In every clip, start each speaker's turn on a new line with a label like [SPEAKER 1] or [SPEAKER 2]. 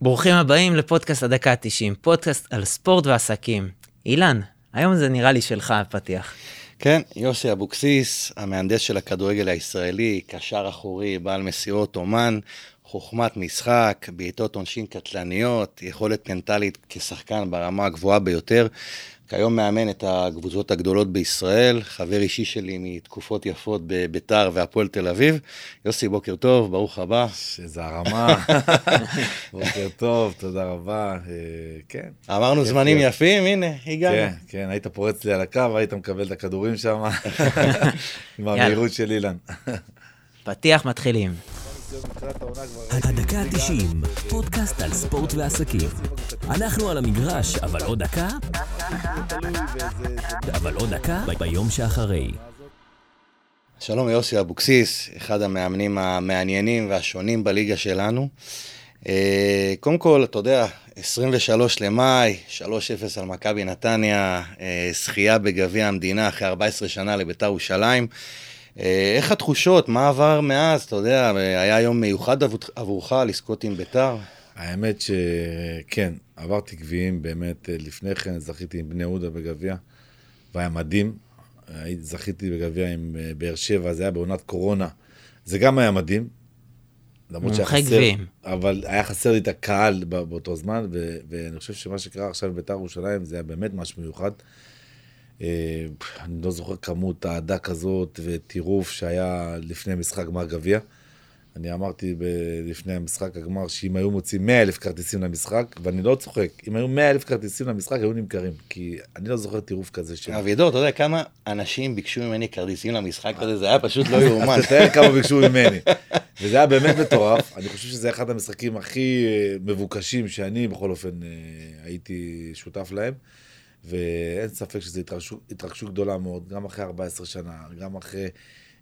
[SPEAKER 1] ברוכים הבאים לפודקאסט הדקה ה-90, פודקאסט על ספורט ועסקים. אילן, היום זה נראה לי שלך הפתיח.
[SPEAKER 2] כן, יוסי אבוקסיס, המהנדס של הכדורגל הישראלי, קשר אחורי, בעל מסירות אומן, חוכמת משחק, בעיטות עונשין קטלניות, יכולת מנטלית כשחקן ברמה הגבוהה ביותר. כיום מאמן את הקבוצות הגדולות בישראל, חבר אישי שלי מתקופות יפות בביתר והפועל תל אביב. יוסי, בוקר טוב, ברוך הבא.
[SPEAKER 3] איזה הרמה. בוקר טוב, תודה רבה. אה, כן.
[SPEAKER 2] אמרנו זמנים יפים, הנה, הגענו.
[SPEAKER 3] כן, כן, היית פורץ לי על הקו, היית מקבל את הכדורים שם, עם המהירות של אילן.
[SPEAKER 1] פתיח מתחילים.
[SPEAKER 4] הדקה ה-90, פודקאסט על ספורט ועסקים. אנחנו על המגרש, אבל עוד דקה? אבל עוד דקה ביום שאחרי.
[SPEAKER 2] שלום יוסי אבוקסיס, אחד המאמנים המעניינים והשונים בליגה שלנו. אה, קודם כל, אתה יודע, 23 למאי, 3-0 על מכבי נתניה, אה, זכייה בגביע המדינה אחרי 14 שנה לביתר ירושלים. אה, איך התחושות? מה עבר מאז? אתה יודע, היה יום מיוחד עבורך לזכות עם ביתר?
[SPEAKER 3] האמת שכן, עברתי גביעים באמת אה, לפני כן, זכיתי עם בני יהודה בגביע, והיה מדהים. זכיתי בגביע עם אה, באר שבע, זה היה בעונת קורונה. זה גם היה מדהים.
[SPEAKER 1] למרות שהיה חסר, גביעים.
[SPEAKER 3] אבל היה חסר לי את הקהל באותו זמן, ו- ואני חושב שמה שקרה עכשיו בביתר ירושלים זה היה באמת משהו מיוחד. אה, אני לא זוכר כמות אהדה כזאת וטירוף שהיה לפני משחק גמר גביע. אני אמרתי ב- לפני המשחק הגמר שאם היו מוצאים 100 אלף כרטיסים למשחק, ואני לא צוחק, אם היו 100 אלף כרטיסים למשחק היו נמכרים, כי אני לא זוכר טירוף כזה
[SPEAKER 2] של... אבידור, אתה יודע כמה אנשים ביקשו ממני כרטיסים למשחק הזה, זה היה פשוט לא יאומן.
[SPEAKER 3] אז תתאר כמה ביקשו ממני. וזה היה באמת מטורף, אני חושב שזה אחד המשחקים הכי אה, מבוקשים שאני בכל אופן אה, הייתי שותף להם. ואין ספק שזו התרגשות, התרגשות גדולה מאוד, גם אחרי 14 שנה, גם אחרי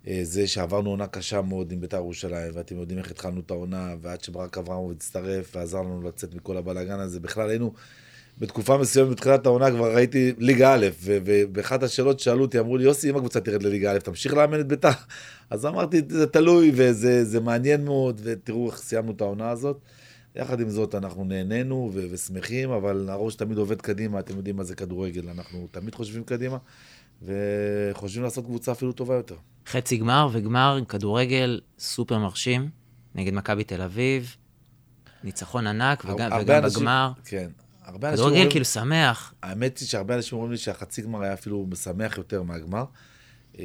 [SPEAKER 3] אה, זה שעברנו עונה קשה מאוד עם בית"ר ירושלים, ואתם יודעים איך התחלנו את העונה, ועד שברק אברמוב הצטרף ועזר לנו לצאת מכל הבלאגן הזה, בכלל היינו... בתקופה מסוימת בתחילת העונה כבר ראיתי ליגה א', ובאחת השאלות שאלו אותי, אמרו לי, יוסי, אם הקבוצה תרד לליגה א', תמשיך לאמן את בית"ר? אז אמרתי, זה תלוי, וזה מעניין מאוד, ותראו איך סיימנו את העונה הזאת. יחד עם זאת, אנחנו נהנינו ו- ושמחים, אבל הראש תמיד עובד קדימה, אתם יודעים מה זה כדורגל, אנחנו תמיד חושבים קדימה, וחושבים לעשות קבוצה אפילו טובה יותר.
[SPEAKER 1] חצי גמר וגמר כדורגל סופר מרשים, נגד מכבי תל אביב, ניצחון ענק, וגם, וגם אנשים, בגמר.
[SPEAKER 3] כן.
[SPEAKER 1] הרבה אנשים כדורגל כאילו שמח.
[SPEAKER 3] האמת היא שהרבה אנשים אומרים לי שהחצי גמר היה אפילו משמח יותר מהגמר. Uh,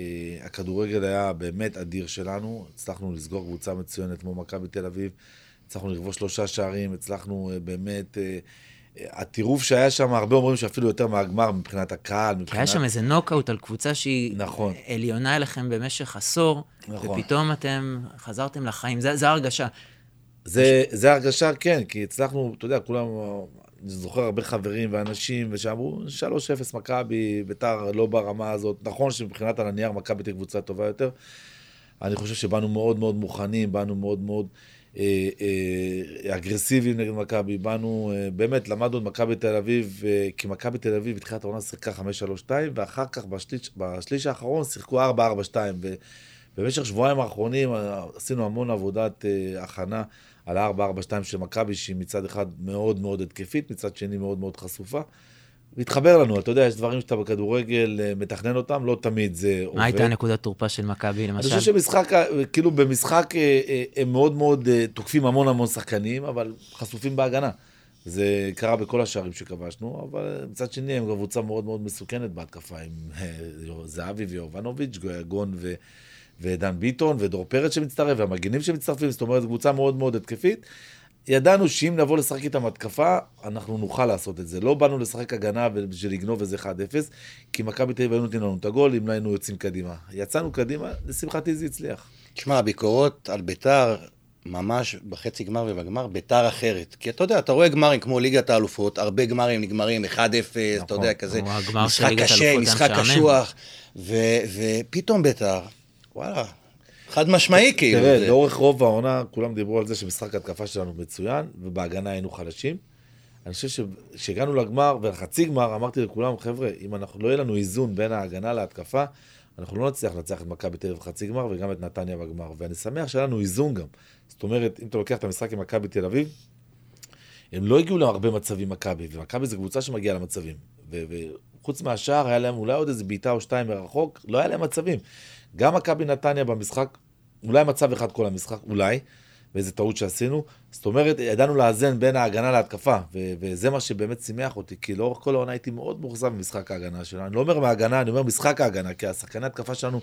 [SPEAKER 3] הכדורגל היה באמת אדיר שלנו, הצלחנו לסגור קבוצה מצוינת כמו מכבי תל אביב. הצלחנו לכבוש שלושה שערים, הצלחנו אה, באמת... אה, אה, הטירוף שהיה שם, הרבה אומרים שאפילו יותר מהגמר מבחינת הקהל, מבחינת...
[SPEAKER 1] כי היה שם איזה נוקאוט על קבוצה שהיא נכון. עליונה אליכם במשך עשור, נכון. ופתאום אתם חזרתם לחיים, זה, זה הרגשה.
[SPEAKER 3] זה, זה הרגשה, כן, כי הצלחנו, אתה יודע, כולם, אני זוכר הרבה חברים ואנשים, ושאמרו, 3-0 מכבי, ביתר לא ברמה הזאת. נכון שמבחינת על הנייר מכבי תהיה קבוצה טובה יותר. אני חושב שבאנו מאוד מאוד מוכנים, באנו מאוד מאוד... אה, אה, אגרסיביים נגד מכבי, באנו, אה, באמת למדנו את מכבי תל אביב, כי מכבי תל אביב התחילת העונה שיחקה 5-3-2, ואחר כך בשליש, בשליש האחרון שיחקו 4-4-2, ובמשך שבועיים האחרונים עשינו המון עבודת הכנה על ה-4-4-2 של מכבי, שהיא מצד אחד מאוד מאוד התקפית, מצד שני מאוד מאוד חשופה. מתחבר לנו, אתה יודע, יש דברים שאתה בכדורגל אה, מתכנן אותם, לא תמיד זה
[SPEAKER 1] עובד. מה הייתה נקודת תורפה של מכבי, למשל?
[SPEAKER 3] אני חושב שמשחק, אה, כאילו במשחק אה, הם מאוד מאוד תוקפים המון המון שחקנים, אבל חשופים בהגנה. זה קרה בכל השערים שכבשנו, אבל מצד שני הם קבוצה מאוד מאוד מסוכנת בהתקפה, עם זהבי ויובנוביץ', גון ו... ודן ביטון ודור פרץ שמצטרף, והמגינים שמצטרפים, זאת אומרת, קבוצה מאוד מאוד התקפית. ידענו שאם נבוא לשחק איתם התקפה, אנחנו נוכל לעשות את זה. לא באנו לשחק הגנה בשביל לגנוב איזה 1-0, כי מכבי תל אביב היו נותנים לנו את הגול, אם לא היינו יוצאים קדימה. יצאנו קדימה, לשמחתי זה הצליח.
[SPEAKER 2] תשמע, הביקורות על ביתר, ממש בחצי גמר ובגמר, ביתר אחרת. כי אתה יודע, אתה רואה גמרים כמו ליגת האלופות, הרבה גמרים נגמרים 1-0, נכון, אתה יודע, כזה, משחק קשה, משחק קשוח, ופתאום ביתר, וואלה, חד משמעי כאילו.
[SPEAKER 3] תראה, לאורך רוב העונה כולם דיברו על זה שמשחק התקפה שלנו מצוין, ובהגנה היינו חלשים. אני חושב שכשהגענו לגמר ולחצי גמר, אמרתי לכולם, חבר'ה, אם אנחנו, לא יהיה לנו איזון בין ההגנה להתקפה, אנחנו לא נצליח לנצח את מכבי תל אביב בחצי גמר וגם את נתניה בגמר. ואני שמח שהיה לנו איזון גם. זאת אומרת, אם אתה לוקח את המשחק עם מכבי תל אביב, הם לא הגיעו להרבה מצבים, מכבי, ומכבי זו קבוצה שמגיעה למצבים. וחוץ מהשאר, היה להם אולי עוד איזה בעיטה או שתיים מרחוק, לא היה להם מצבים. גם מכבי נתניה במשחק, אולי מצב אחד כל המשחק, אולי, ואיזה טעות שעשינו. זאת אומרת, ידענו לאזן בין ההגנה להתקפה, ו- וזה מה שבאמת שימח אותי, כי לאורך כל העונה הייתי מאוד מאוכזב במשחק ההגנה שלנו. אני לא אומר מההגנה, אני אומר משחק ההגנה, כי השחקני התקפה שלנו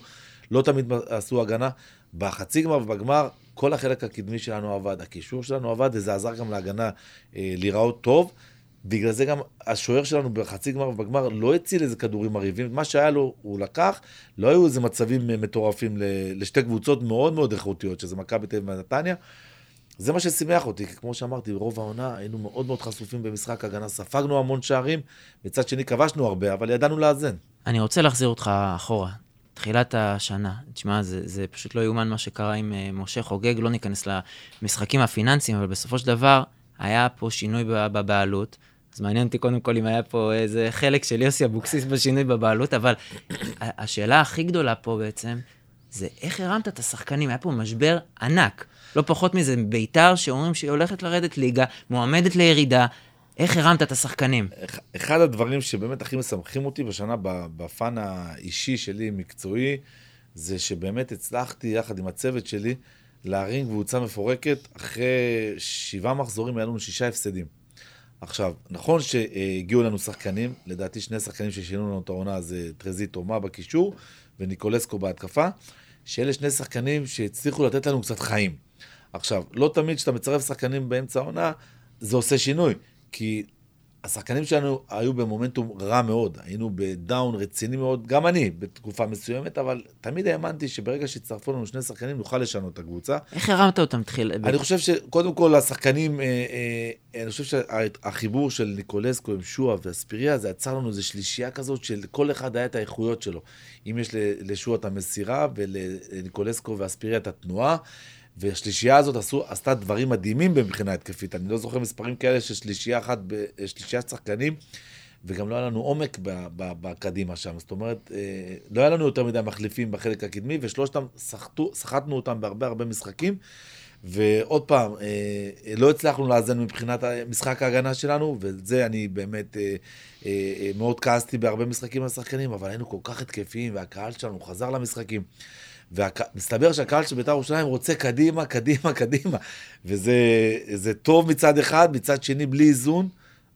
[SPEAKER 3] לא תמיד עשו הגנה. בחצי גמר ובגמר, כל החלק הקדמי שלנו עבד, הקישור שלנו עבד, וזה עזר גם להגנה אה, להיראות טוב. בגלל זה גם השוער שלנו בחצי גמר ובגמר לא הציל איזה כדורים מרהיבים, מה שהיה לו הוא לקח, לא היו איזה מצבים אה, מטורפים לשתי קבוצות מאוד מאוד איכותיות, שזה מכבי תל אביב ונתניה. זה מה ששימח אותי, כי כמו שאמרתי, ברוב העונה היינו מאוד מאוד חשופים במשחק הגנה, ספגנו המון שערים, מצד שני כבשנו הרבה, אבל ידענו לאזן.
[SPEAKER 1] אני רוצה להחזיר אותך אחורה, תחילת השנה. תשמע, זה, זה פשוט לא יאומן מה שקרה עם uh, משה חוגג, לא ניכנס למשחקים הפיננסיים, אבל בסופו של דבר היה פה שינוי בבעלות. אז מעניין אותי קודם כל אם היה פה איזה חלק של יוסי אבוקסיס בשינוי בבעלות, אבל השאלה הכי גדולה פה בעצם, זה איך הרמת את השחקנים. היה פה משבר ענק. לא פחות מזה, ביתר שאומרים שהיא הולכת לרדת ליגה, מועמדת לירידה. איך הרמת את השחקנים?
[SPEAKER 3] אחד הדברים שבאמת הכי משמחים אותי בשנה, בפן האישי שלי, מקצועי, זה שבאמת הצלחתי, יחד עם הצוות שלי, להרים קבוצה מפורקת. אחרי שבעה מחזורים היה לנו שישה הפסדים. עכשיו, נכון שהגיעו לנו שחקנים, לדעתי שני שחקנים ששינו לנו את העונה זה טרזית תומה בקישור וניקולסקו בהתקפה, שאלה שני שחקנים שהצליחו לתת לנו קצת חיים. עכשיו, לא תמיד כשאתה מצרף שחקנים באמצע העונה, זה עושה שינוי, כי השחקנים שלנו היו במומנטום רע מאוד, היינו בדאון רציני מאוד, גם אני בתקופה מסוימת, אבל תמיד האמנתי שברגע שהצטרפו לנו שני שחקנים נוכל לשנות את הקבוצה.
[SPEAKER 1] איך הרמת אותם תחיל?
[SPEAKER 3] אני חושב שקודם כל השחקנים, אה, אה, אני חושב שהחיבור של ניקולסקו עם שועה ואספיריה, זה יצר לנו איזו שלישייה כזאת של כל אחד היה את האיכויות שלו. אם יש לשועה את המסירה ולניקולסקו ואספיריה את התנועה. והשלישייה הזאת עשו, עשתה דברים מדהימים מבחינה התקפית. אני לא זוכר מספרים כאלה של שלישייה אחת, שלישיית שחקנים, וגם לא היה לנו עומק בקדימה שם. זאת אומרת, אה, לא היה לנו יותר מדי מחליפים בחלק הקדמי, ושלושתם סחטנו אותם בהרבה הרבה משחקים. ועוד פעם, אה, לא הצלחנו לאזן מבחינת משחק ההגנה שלנו, וזה אני באמת אה, מאוד כעסתי בהרבה משחקים על השחקנים, אבל היינו כל כך התקפיים, והקהל שלנו חזר למשחקים. ומסתבר שהקהל של בית"ר ירושלים רוצה קדימה, קדימה, קדימה. וזה טוב מצד אחד, מצד שני בלי איזון,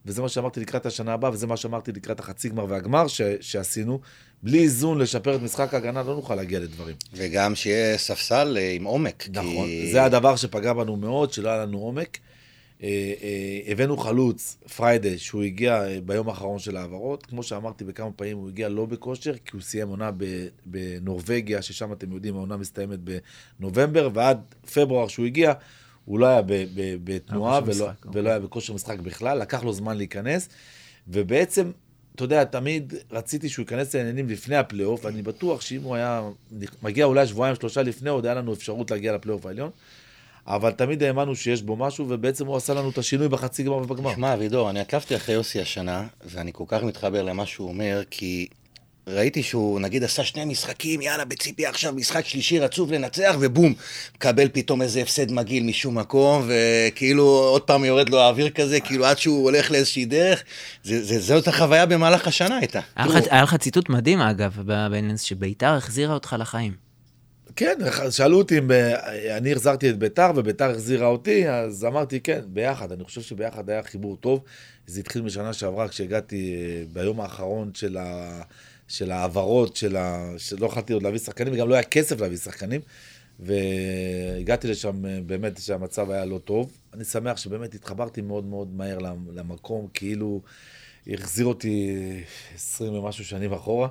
[SPEAKER 3] וזה מה שאמרתי לקראת השנה הבאה, וזה מה שאמרתי לקראת החצי גמר והגמר ש, שעשינו. בלי איזון לשפר את משחק ההגנה, לא נוכל להגיע לדברים.
[SPEAKER 2] וגם שיהיה ספסל אה, עם עומק.
[SPEAKER 3] נכון, כי... זה הדבר שפגע בנו מאוד, שלא היה לנו עומק. אה, אה, הבאנו חלוץ, פריידי, שהוא הגיע אה, ביום האחרון של ההעברות. כמו שאמרתי בכמה פעמים, הוא הגיע לא בכושר, כי הוא סיים עונה בנורבגיה, ששם אתם יודעים, העונה מסתיימת בנובמבר, ועד פברואר שהוא הגיע, הוא לא היה בתנועה ולא, אוקיי. ולא היה בכושר משחק בכלל, לקח לו זמן להיכנס, ובעצם, אתה יודע, תמיד רציתי שהוא ייכנס לעניינים לפני הפלייאוף, ואני בטוח שאם הוא היה מגיע אולי שבועיים, שלושה לפני, עוד היה לנו אפשרות להגיע לפלייאוף העליון. אבל תמיד האמנו שיש בו משהו, ובעצם הוא עשה לנו את השינוי בחצי גמר ובגמר.
[SPEAKER 2] שמע, אבידור, אני עקבתי אחרי יוסי השנה, ואני כל כך מתחבר למה שהוא אומר, כי ראיתי שהוא, נגיד, עשה שני משחקים, יאללה, בציפי עכשיו משחק שלישי רצוף לנצח, ובום, מקבל פתאום איזה הפסד מגעיל משום מקום, וכאילו עוד פעם יורד לו האוויר כזה, כאילו עד שהוא הולך לאיזושהי דרך. זה, זה, זאת החוויה במהלך השנה הייתה.
[SPEAKER 1] היה לך ציטוט מדהים, אגב, בעניין שביתר החזירה אותך לחיים.
[SPEAKER 3] כן, שאלו אותי אם אני החזרתי את ביתר וביתר החזירה אותי, אז אמרתי כן, ביחד. אני חושב שביחד היה חיבור טוב. זה התחיל משנה שעברה כשהגעתי אה, ביום האחרון של, ה... של ההעברות, של ה... שלא יכולתי עוד להביא שחקנים, וגם לא היה כסף להביא שחקנים. והגעתי לשם, אה, באמת שהמצב היה לא טוב. אני שמח שבאמת התחברתי מאוד מאוד מהר למקום, כאילו החזיר אותי 20 ומשהו שנים אחורה.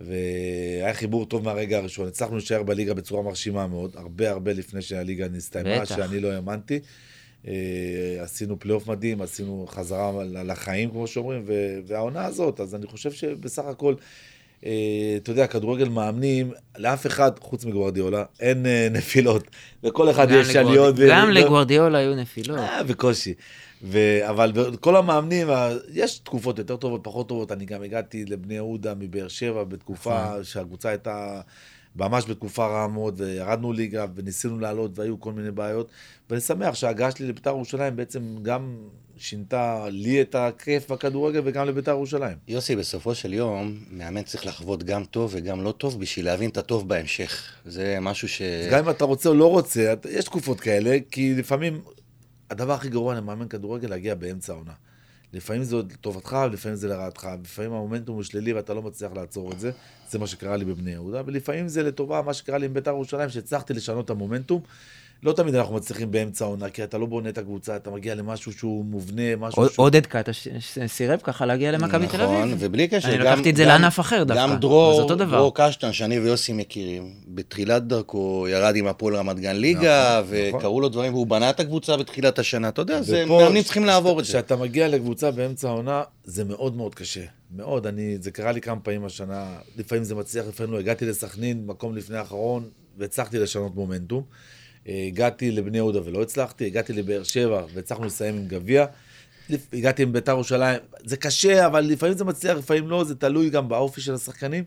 [SPEAKER 3] והיה חיבור טוב מהרגע הראשון. הצלחנו להישאר בליגה בצורה מרשימה מאוד, הרבה הרבה לפני שהליגה נסתיימה, שאני לא האמנתי. אה, עשינו פלייאוף מדהים, עשינו חזרה לחיים, כמו שאומרים, והעונה הזאת, אז אני חושב שבסך הכל, אתה יודע, כדורגל מאמנים, לאף אחד, חוץ מגוורדיאולה, אין אה, נפילות. לכל אחד יש עליות.
[SPEAKER 1] גם לגוורדיאולה היו נפילות.
[SPEAKER 3] בקושי. ו... אבל כל המאמנים, יש תקופות יותר טובות, פחות טובות. אני גם הגעתי לבני יהודה מבאר שבע בתקופה נכון. שהקבוצה הייתה ממש בתקופה רעה מאוד, וירדנו ליגה וניסינו לעלות והיו כל מיני בעיות. ואני שמח שההגעה שלי לבית"ר ירושלים בעצם גם שינתה לי את הכיף בכדורגל וגם לבית"ר ירושלים.
[SPEAKER 2] יוסי, בסופו של יום, מאמן צריך לחוות גם טוב וגם לא טוב בשביל להבין את הטוב בהמשך. זה משהו ש...
[SPEAKER 3] גם אם אתה רוצה או לא רוצה, יש תקופות כאלה, כי לפעמים הדבר הכי גרוע למאמן כדורגל להגיע באמצע העונה. לפעמים זה עוד לטובתך, לפעמים זה לרעתך, לפעמים המומנטום הוא שלילי ואתה לא מצליח לעצור את זה, זה מה שקרה לי בבני יהודה, ולפעמים זה לטובה מה שקרה לי עם בית"ר ירושלים, שהצלחתי לשנות את המומנטום. לא תמיד אנחנו מצליחים באמצע העונה, כי אתה לא בונה את הקבוצה, אתה מגיע למשהו שהוא מובנה, משהו שהוא...
[SPEAKER 1] עודד קאטה סירב ככה להגיע למכבי תל
[SPEAKER 2] נכון,
[SPEAKER 1] אביב.
[SPEAKER 2] ובלי קשר,
[SPEAKER 1] אני לקחתי את זה לענף אחר דווקא.
[SPEAKER 2] גם דרור. דרור קשטן, שאני ויוסי מכירים, בתחילת דרכו ירד עם הפועל רמת גן ליגה,
[SPEAKER 3] נכון, נכון.
[SPEAKER 2] וקראו לו דברים, והוא בנה את הקבוצה בתחילת השנה. אתה יודע, זה מאמנים צריכים לעבור את זה.
[SPEAKER 3] כשאתה מגיע לקבוצה באמצע העונה, זה מאוד מאוד קשה. מאוד, אני, זה קרה לי כמה פעמים השנה, לפעמים זה מצליח, לפעמים לא. הגעתי לסכנין, מקום לפני האחרון, והצלחתי לשנות מומנטום. אה, הגעתי לבני יהודה ולא הצלחתי, הגעתי לבאר שבע והצלחנו לסיים עם גביע. הגעתי עם ביתר ירושלים, זה קשה, אבל לפעמים זה מצליח, לפעמים לא, זה תלוי גם באופי של השחקנים,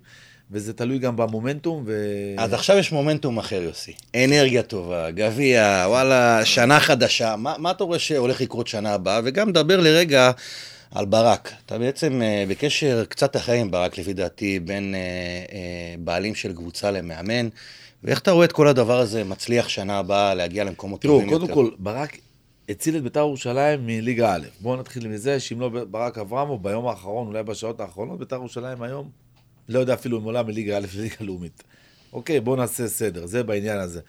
[SPEAKER 3] וזה תלוי גם במומנטום, ו...
[SPEAKER 2] אז עכשיו יש מומנטום אחר, יוסי. אנרגיה טובה, גביע, וואלה, שנה חדשה. מה, מה אתה רואה שהולך לקרות שנה הבאה? וגם דבר לרגע על ברק. אתה בעצם אה, בקשר קצת אחר עם ברק, לפי דעתי, בין אה, בעלים של קבוצה למאמן. ואיך אתה רואה את כל הדבר הזה מצליח שנה הבאה להגיע למקומות
[SPEAKER 3] תראו,
[SPEAKER 2] טובים
[SPEAKER 3] קודם
[SPEAKER 2] יותר?
[SPEAKER 3] כל, ברק הציל את בית"ר ירושלים מליגה א'. בואו נתחיל מזה, שאם לא ברק אברמוב, ביום האחרון, אולי בשעות האחרונות, בית"ר ירושלים היום, לא יודע אפילו אם עולה מליגה א' לליגה לאומית. אוקיי, בואו נעשה סדר, זה בעניין הזה.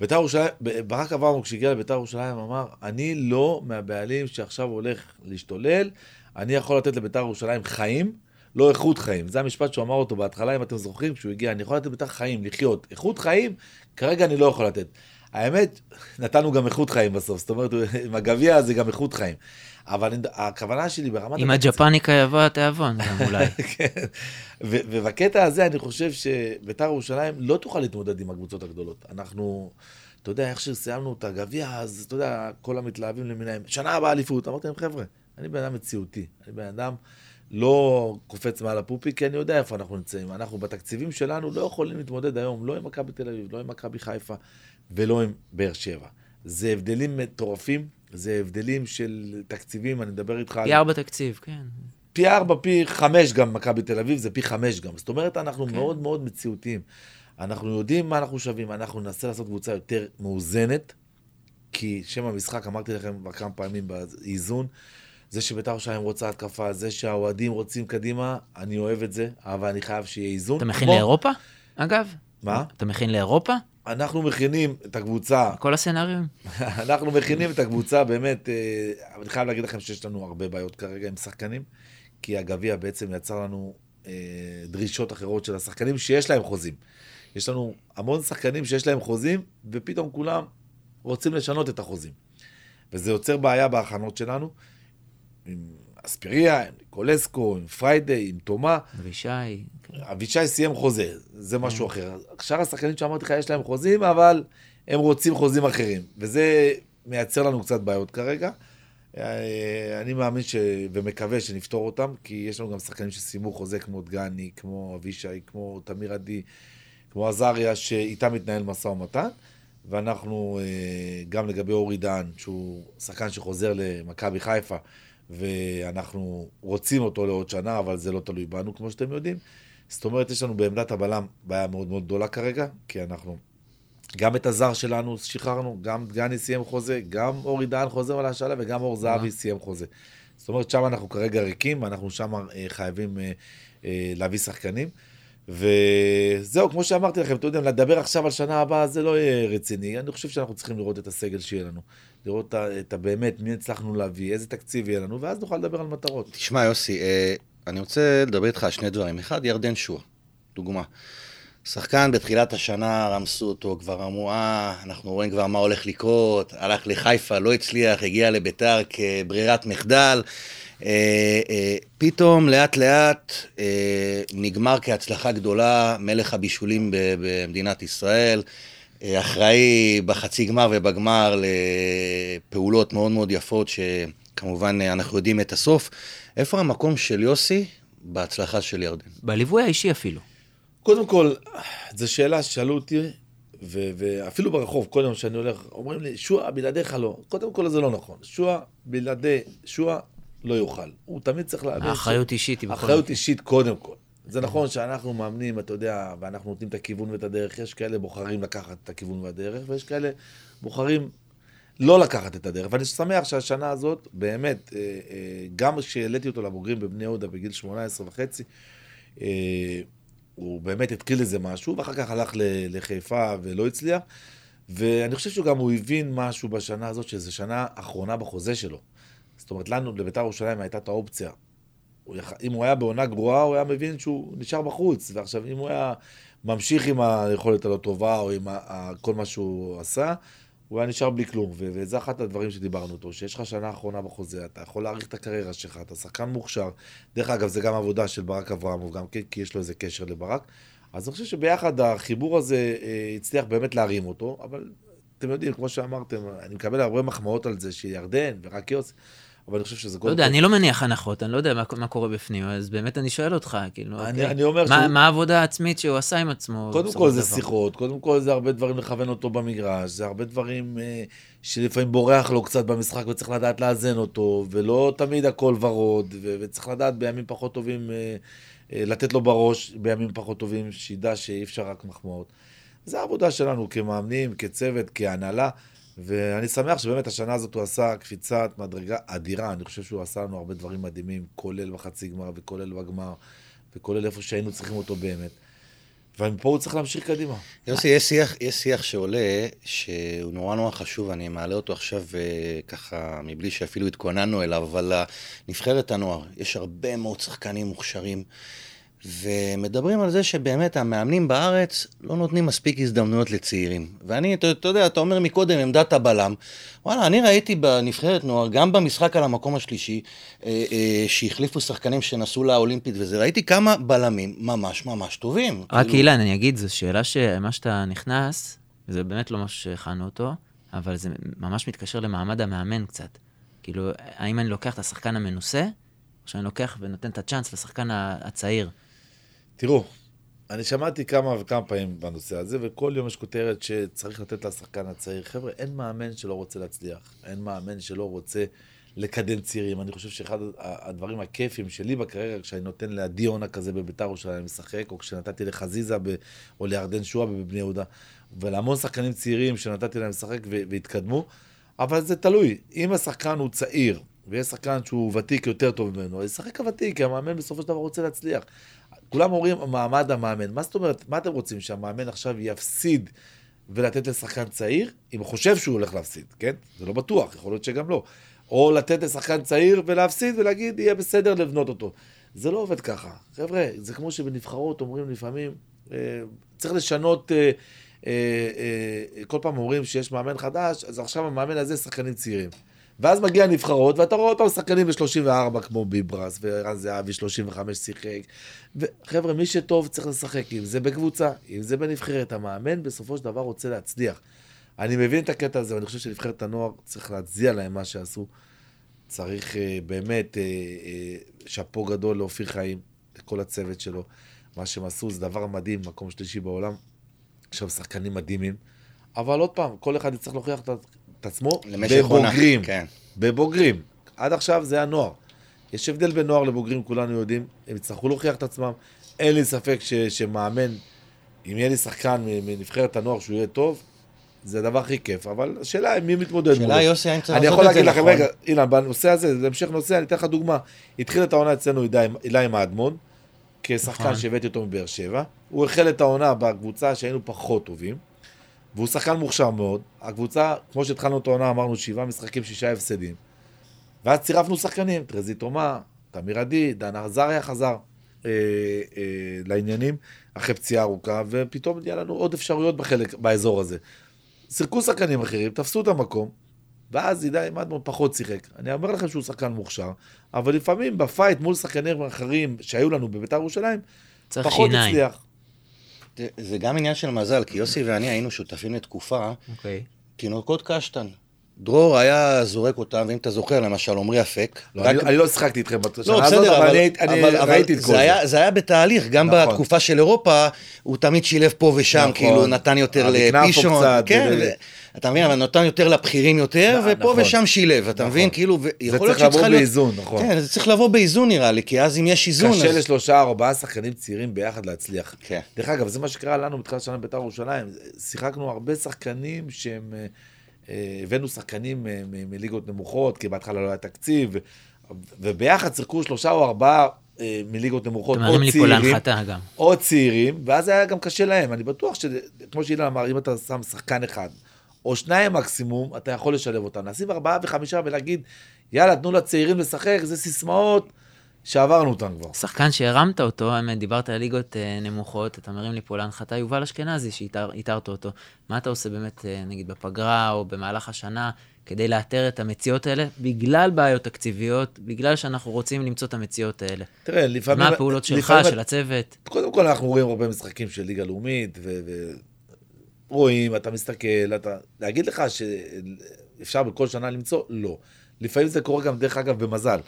[SPEAKER 3] בית"ר ירושלים, ברק אברמוב, כשהגיע לבית"ר ירושלים, אמר, אני לא מהבעלים שעכשיו הולך להשתולל, אני יכול לתת לבית"ר ירושלים חיים, לא איכות חיים. זה המשפט שהוא אמר אותו בהתחלה, אם אתם זוכרים, כשהוא הגיע, אני יכול לתת לבית"ר חיים, לחיות. איכות חיים, כרגע אני לא יכול לתת. האמת, נתנו גם איכות חיים בסוף, זאת אומרת, עם הגביע זה גם איכות חיים. אבל הכוונה שלי ברמת...
[SPEAKER 1] עם
[SPEAKER 3] התקציב-
[SPEAKER 1] הג'פניקה יבוא התיאבון, גם אולי.
[SPEAKER 3] כן. ובקטע הזה אני חושב שביתר ירושלים לא תוכל להתמודד עם הקבוצות הגדולות. אנחנו, אתה יודע, איך שסיימנו את הגביע, אז אתה יודע, כל המתלהבים למיניהם, שנה הבאה אליפות. אמרתי להם, חבר'ה, אני בן אדם מציאותי. אני בן אדם לא קופץ מעל הפופי, כי אני יודע איפה אנחנו נמצאים. אנחנו בתקציבים שלנו לא יכולים להתמודד היום, לא עם מכבי תל אביב, לא עם מכבי חיפה ולא עם באר שבע. זה הבדלים מטורפים, זה הבדלים של תקציבים, אני מדבר איתך... על-
[SPEAKER 1] פי ארבע תקציב, כן.
[SPEAKER 3] פי ארבע, פי חמש גם מכבי תל אביב, זה פי חמש גם. זאת אומרת, אנחנו
[SPEAKER 1] כן.
[SPEAKER 3] מאוד מאוד מציאותיים. אנחנו יודעים מה אנחנו שווים, אנחנו ננסה לעשות קבוצה יותר מאוזנת, כי שם המשחק, אמרתי לכם כבר כמה פעמים באיזון, זה שבית"ר ירושלים רוצה התקפה, זה שהאוהדים רוצים קדימה, אני אוהב את זה, אבל אני חייב שיהיה איזון.
[SPEAKER 1] אתה מכין
[SPEAKER 3] כמו-
[SPEAKER 1] לאירופה, אגב?
[SPEAKER 3] מה?
[SPEAKER 1] אתה מכין לאירופה?
[SPEAKER 3] אנחנו מכינים את הקבוצה,
[SPEAKER 1] כל הסצנריונים?
[SPEAKER 3] אנחנו מכינים את הקבוצה, באמת, אה, אני חייב להגיד לכם שיש לנו הרבה בעיות כרגע עם שחקנים, כי הגביע בעצם יצר לנו אה, דרישות אחרות של השחקנים שיש להם חוזים. יש לנו המון שחקנים שיש להם חוזים, ופתאום כולם רוצים לשנות את החוזים. וזה יוצר בעיה בהכנות שלנו, עם אספריה, עם ניקולסקו, עם פריידי, עם תומה.
[SPEAKER 1] אבישי. כן.
[SPEAKER 3] אבישי סיים חוזה, זה משהו אחר. שאר השחקנים שאמרתי לך, יש להם חוזים, אבל הם רוצים חוזים אחרים. וזה מייצר לנו קצת בעיות כרגע. אה, אני מאמין ש... ומקווה שנפתור אותם, כי יש לנו גם שחקנים שסיימו חוזה כמו דגני, כמו אבישי, כמו תמיר עדי, כמו עזריה, שאיתם מתנהל משא ומתן. ואנחנו, אה, גם לגבי אורי דהן, שהוא שחקן שחוזר למכבי חיפה, ואנחנו רוצים אותו לעוד שנה, אבל זה לא תלוי בנו, כמו שאתם יודעים. זאת אומרת, יש לנו בעמדת הבלם בעיה מאוד מאוד גדולה כרגע, כי אנחנו, גם את הזר שלנו שחררנו, גם דגני סיים חוזה, גם אורי דהן חוזר על ההשאלה, וגם אור זהבי סיים חוזה. זאת אומרת, שם אנחנו כרגע ריקים, ואנחנו שם אה, חייבים אה, אה, להביא שחקנים. וזהו, כמו שאמרתי לכם, אתם יודעים, לדבר עכשיו על שנה הבאה זה לא יהיה רציני. אני חושב שאנחנו צריכים לראות את הסגל שיהיה לנו. לראות את הבאמת, מי הצלחנו להביא, איזה תקציב יהיה לנו, ואז נוכל לדבר על מטרות.
[SPEAKER 2] תשמע, יוסי, אה, אני רוצה לדבר איתך על שני דברים. אחד, ירדן שועה, דוגמה. שחקן בתחילת השנה רמסו אותו, כבר אמרו, אה, אנחנו רואים כבר מה הולך לקרות, הלך לחיפה, לא הצליח, הגיע לביתר כברירת מחדל. אה, אה, פתאום, לאט לאט, אה, נגמר כהצלחה גדולה, מלך הבישולים במדינת ישראל. אה, אחראי בחצי גמר ובגמר לפעולות מאוד מאוד יפות, שכמובן אה, אנחנו יודעים את הסוף. איפה המקום של יוסי בהצלחה של ירדן?
[SPEAKER 1] בליווי האישי אפילו.
[SPEAKER 3] קודם כל, זו שאלה ששאלו אותי, ו- ואפילו ברחוב, כל יום שאני הולך, אומרים לי, שועה, בלעדיך לא. קודם כל זה לא נכון. שועה, בלעדי שועה, לא יוכל. הוא תמיד צריך להבין...
[SPEAKER 1] האחריות אישית היא בכל
[SPEAKER 3] אחריות
[SPEAKER 1] מקרה.
[SPEAKER 3] אישית קודם כל. זה נכון שאנחנו מאמנים, אתה יודע, ואנחנו נותנים את הכיוון ואת הדרך, יש כאלה בוחרים לקחת את הכיוון והדרך, ויש כאלה בוחרים לא לקחת את הדרך. ואני שמח שהשנה הזאת, באמת, אה, אה, גם כשהעליתי אותו לבוגרים בבני יהודה בגיל 18 וחצי, אה, הוא באמת התחיל איזה משהו, ואחר כך הלך לחיפה ולא הצליח. ואני חושב שגם הוא הבין משהו בשנה הזאת, שזו שנה אחרונה בחוזה שלו. זאת אומרת, לנו, לבית"ר ירושלים הייתה את האופציה. אם הוא היה בעונה גרועה, הוא היה מבין שהוא נשאר בחוץ. ועכשיו, אם הוא היה ממשיך עם היכולת הלא טובה, או עם. כל מה שהוא עשה, הוא היה נשאר בלי כלום. וזה אחד הדברים שדיברנו אותו, שיש לך שנה אחרונה בחוזה, אתה יכול להאריך את הקריירה שלך, אתה שחקן מוכשר. דרך אגב, זה גם עבודה של ברק אברמוב, גם כן, כי יש לו איזה קשר לברק. אז אני חושב שביחד החיבור הזה אה, הצליח באמת להרים אותו, אבל אתם יודעים, כמו שאמרתם, אני מקבל הרבה מחמאות על זה שירדן ורק יוס, אבל אני חושב שזה
[SPEAKER 1] לא יודע, אני לא מניח הנחות, אני לא יודע מה, מה קורה בפנים, אז באמת אני שואל אותך, כאילו,
[SPEAKER 3] אני-
[SPEAKER 1] אוקיי.
[SPEAKER 3] אני אומר
[SPEAKER 1] מה,
[SPEAKER 3] שהוא-
[SPEAKER 1] מה העבודה העצמית שהוא עשה עם עצמו?
[SPEAKER 3] קודם כל זה
[SPEAKER 1] דבר?
[SPEAKER 3] שיחות, קודם כל זה הרבה דברים לכוון אותו במגרש, זה הרבה דברים אה, שלפעמים בורח לו קצת במשחק וצריך לדעת לאזן אותו, ולא תמיד הכל ורוד, ו- וצריך לדעת בימים פחות טובים אה, אה, לתת לו בראש, בימים פחות טובים, שידע שאי אפשר רק מחמאות. זה העבודה שלנו כמאמנים, כצוות, כהנהלה, ואני שמח שבאמת השנה הזאת הוא עשה קפיצת מדרגה אדירה, אני חושב שהוא עשה לנו הרבה דברים מדהימים, כולל בחצי גמר וכולל בגמר, וכולל איפה שהיינו צריכים אותו באמת. ומפה הוא צריך להמשיך קדימה.
[SPEAKER 2] יוסי, יש שיח, יש שיח שעולה, שהוא נורא נורא חשוב, אני מעלה אותו עכשיו אה, ככה, מבלי שאפילו התכוננו אליו, אבל נבחרת הנוער, יש הרבה מאוד שחקנים מוכשרים, ומדברים על זה שבאמת המאמנים בארץ לא נותנים מספיק הזדמנויות לצעירים. ואני, אתה, אתה יודע, אתה אומר מקודם עמדת הבלם, וואלה, אני ראיתי בנבחרת נוער, גם במשחק על המקום השלישי, אה, אה, שהחליפו שחקנים שנסעו לאולימפית וזה, ראיתי כמה בלמים ממש ממש טובים.
[SPEAKER 1] רק
[SPEAKER 2] כאילו-
[SPEAKER 1] אילן, אני אגיד, זו שאלה שמה שאתה נכנס, זה באמת לא משהו שהכנו אותו, אבל זה ממש מתקשר למעמד המאמן קצת. כאילו, האם אני לוקח את השחקן המנוסה, או שאני לוקח ונותן את הצ'אנס לשחקן הצעיר?
[SPEAKER 3] תראו, אני שמעתי כמה וכמה פעמים בנושא הזה, וכל יום יש כותרת שצריך לתת לשחקן הצעיר. חבר'ה, אין מאמן שלא רוצה להצליח. אין מאמן שלא רוצה לקדם צעירים. אני חושב שאחד הדברים הכיפים שלי בקריירה, כשאני נותן לעדי יונה כזה בביתר ירושלים לשחק, או כשנתתי לחזיזה ב, או לירדן שועה בבני יהודה, ולהמון שחקנים צעירים שנתתי להם לשחק והתקדמו, אבל זה תלוי. אם השחקן הוא צעיר, ויש שחקן שהוא ותיק יותר טוב ממנו, אז ישחק הוותיק, כי המאמן בסופו של דבר רוצה להצליח. כולם אומרים, מעמד המאמן. מה זאת אומרת, מה אתם רוצים, שהמאמן עכשיו יפסיד ולתת לשחקן צעיר? אם הוא חושב שהוא הולך להפסיד, כן? זה לא בטוח, יכול להיות שגם לא. או לתת לשחקן צעיר ולהפסיד ולהגיד, יהיה בסדר לבנות אותו. זה לא עובד ככה. חבר'ה, זה כמו שבנבחרות אומרים לפעמים, אה, צריך לשנות, אה, אה, אה, כל פעם אומרים שיש מאמן חדש, אז עכשיו המאמן הזה שחקנים צעירים. ואז מגיע הנבחרות, ואתה רואה אותם שחקנים ב-34 כמו ביברס, וערן זהבי 35 שיחק. וחבר'ה, מי שטוב צריך לשחק, אם זה בקבוצה, אם זה בנבחרת, המאמן בסופו של דבר רוצה להצליח. אני מבין את הקטע הזה, ואני חושב שנבחרת הנוער צריך להצדיע להם מה שעשו. צריך אה, באמת אה, אה, שאפו גדול לאופיר חיים, לכל הצוות שלו. מה שהם עשו זה דבר מדהים, מקום שלישי בעולם. עכשיו שחקנים מדהימים. אבל עוד פעם, כל אחד יצטרך להוכיח את, את עצמו בבוגרים.
[SPEAKER 2] כן.
[SPEAKER 3] בבוגרים. עד עכשיו זה הנוער. יש הבדל בין נוער לבוגרים, כולנו יודעים. הם יצטרכו להוכיח את עצמם. אין לי ספק ש, שמאמן, אם יהיה לי שחקן מנבחרת הנוער שהוא יהיה טוב, זה הדבר הכי כיף. אבל השאלה היא מי מתמודד מולו.
[SPEAKER 2] שאלה, יוסי, האם צריך
[SPEAKER 3] אני
[SPEAKER 2] לעשות
[SPEAKER 3] יכול
[SPEAKER 2] את זה
[SPEAKER 3] להגיד לכם,
[SPEAKER 2] נכון?
[SPEAKER 3] רגע, אילן, בנושא הזה, זה המשך נושא, אני אתן לך דוגמה. התחיל את העונה אצלנו אילי- מאדמון, כשחקן
[SPEAKER 1] נכון.
[SPEAKER 3] שהבאתי אותו מבאר שבע. הוא החל את העונה בקבוצה שהיינו פחות טובים, והוא שחקן מוכשר מאוד. הקבוצה, כמו שהתחלנו את העונה, אמרנו שבעה משחקים, שישה הפסדים. ואז צירפנו שחקנים, טרזי תומה, תמיר עדי, דן עזריה חזר אה, אה, לעניינים, אחרי פציעה ארוכה, ופתאום נהיה לנו עוד אפשרויות בחלק, באזור הזה. שיחקו שחקנים אחרים, תפסו את המקום, ואז הידי מדמון פחות שיחק. אני אומר לכם שהוא שחקן מוכשר, אבל לפעמים בפייט מול שחקנים אחרים שהיו לנו בביתר ירושלים, פחות
[SPEAKER 1] שיניים.
[SPEAKER 3] הצליח.
[SPEAKER 2] זה- גם עניין של מזל, כי יוסי ואני היינו שותפים לתקופה,
[SPEAKER 1] אוקיי.
[SPEAKER 2] תינוקות קשטן. דרור היה זורק אותם, ואם אתה זוכר, למשל, עמרי אפק.
[SPEAKER 3] לא, אני- אני לא שיחקתי איתכם בשנה
[SPEAKER 2] לא,
[SPEAKER 3] הזאת, אבל אני ראיתי את כל
[SPEAKER 2] זה.
[SPEAKER 3] זה.
[SPEAKER 2] היה, בתהליך, גם
[SPEAKER 3] נכון.
[SPEAKER 2] בתקופה של אירופה, הוא תמיד שילב פה ושם,
[SPEAKER 3] נכון.
[SPEAKER 2] כאילו נתן יותר לפישון, כן. אתה מבין, אבל נתן יותר לבכירים יותר,
[SPEAKER 3] נכון.
[SPEAKER 2] ופה ושם שילב, אתה
[SPEAKER 3] נכון.
[SPEAKER 2] מבין, כאילו,
[SPEAKER 3] זה
[SPEAKER 2] ויכול להיות
[SPEAKER 3] צריך לבוא. באיזון, נכון.
[SPEAKER 2] כן, זה צריך לבוא באיזון נראה לי, כי אז אם יש איזון,
[SPEAKER 3] קשה
[SPEAKER 2] אז...
[SPEAKER 3] לשלושה, ארבעה שחקנים צעירים ביחד להצליח.
[SPEAKER 2] כן.
[SPEAKER 3] דרך אגב, זה מה שקרה לנו בתחילת השנה בבית"ר ירושלים. שיחקנו הרבה שחקנים שהם... אה, אה, הבאנו שחקנים אה, מליגות נמוכות, כי בהתחלה לא היה תקציב, וביחד שיחקו שלושה או ארבעה מליגות נמוכות, או צעירים. או צעירים, ואז היה גם קשה להם. אני בטוח שכמו שאילן אמר, אם אתה שם שחקן אחד, או שניים מקסימום, אתה יכול לשלב אותם. לשים ארבעה וחמישה ולהגיד, יאללה, תנו לצעירים לשחק, זה סיסמאות שעברנו אותן כבר.
[SPEAKER 1] שחקן שהרמת אותו, האמת, דיברת על ליגות אה, נמוכות, אתה מרים לי פה להנחתה, יובל אשכנזי, שהתרת אותו. מה אתה עושה באמת, אה, נגיד, בפגרה או במהלך השנה, כדי לאתר את המציאות האלה, בגלל בעיות תקציביות, בגלל שאנחנו רוצים למצוא את המציאות האלה?
[SPEAKER 3] תראה, לפעמים...
[SPEAKER 1] מה הפעולות שלך,
[SPEAKER 3] לפעמים-
[SPEAKER 1] של הצוות?
[SPEAKER 3] קודם כל, אנחנו רואים הרבה משחקים של ליגה לאומית, ורואים, אתה מסתכל, אתה... להגיד לך שאפשר בכל שנה למצוא? לא. לפעמים זה קורה גם, דרך אגב, במזל.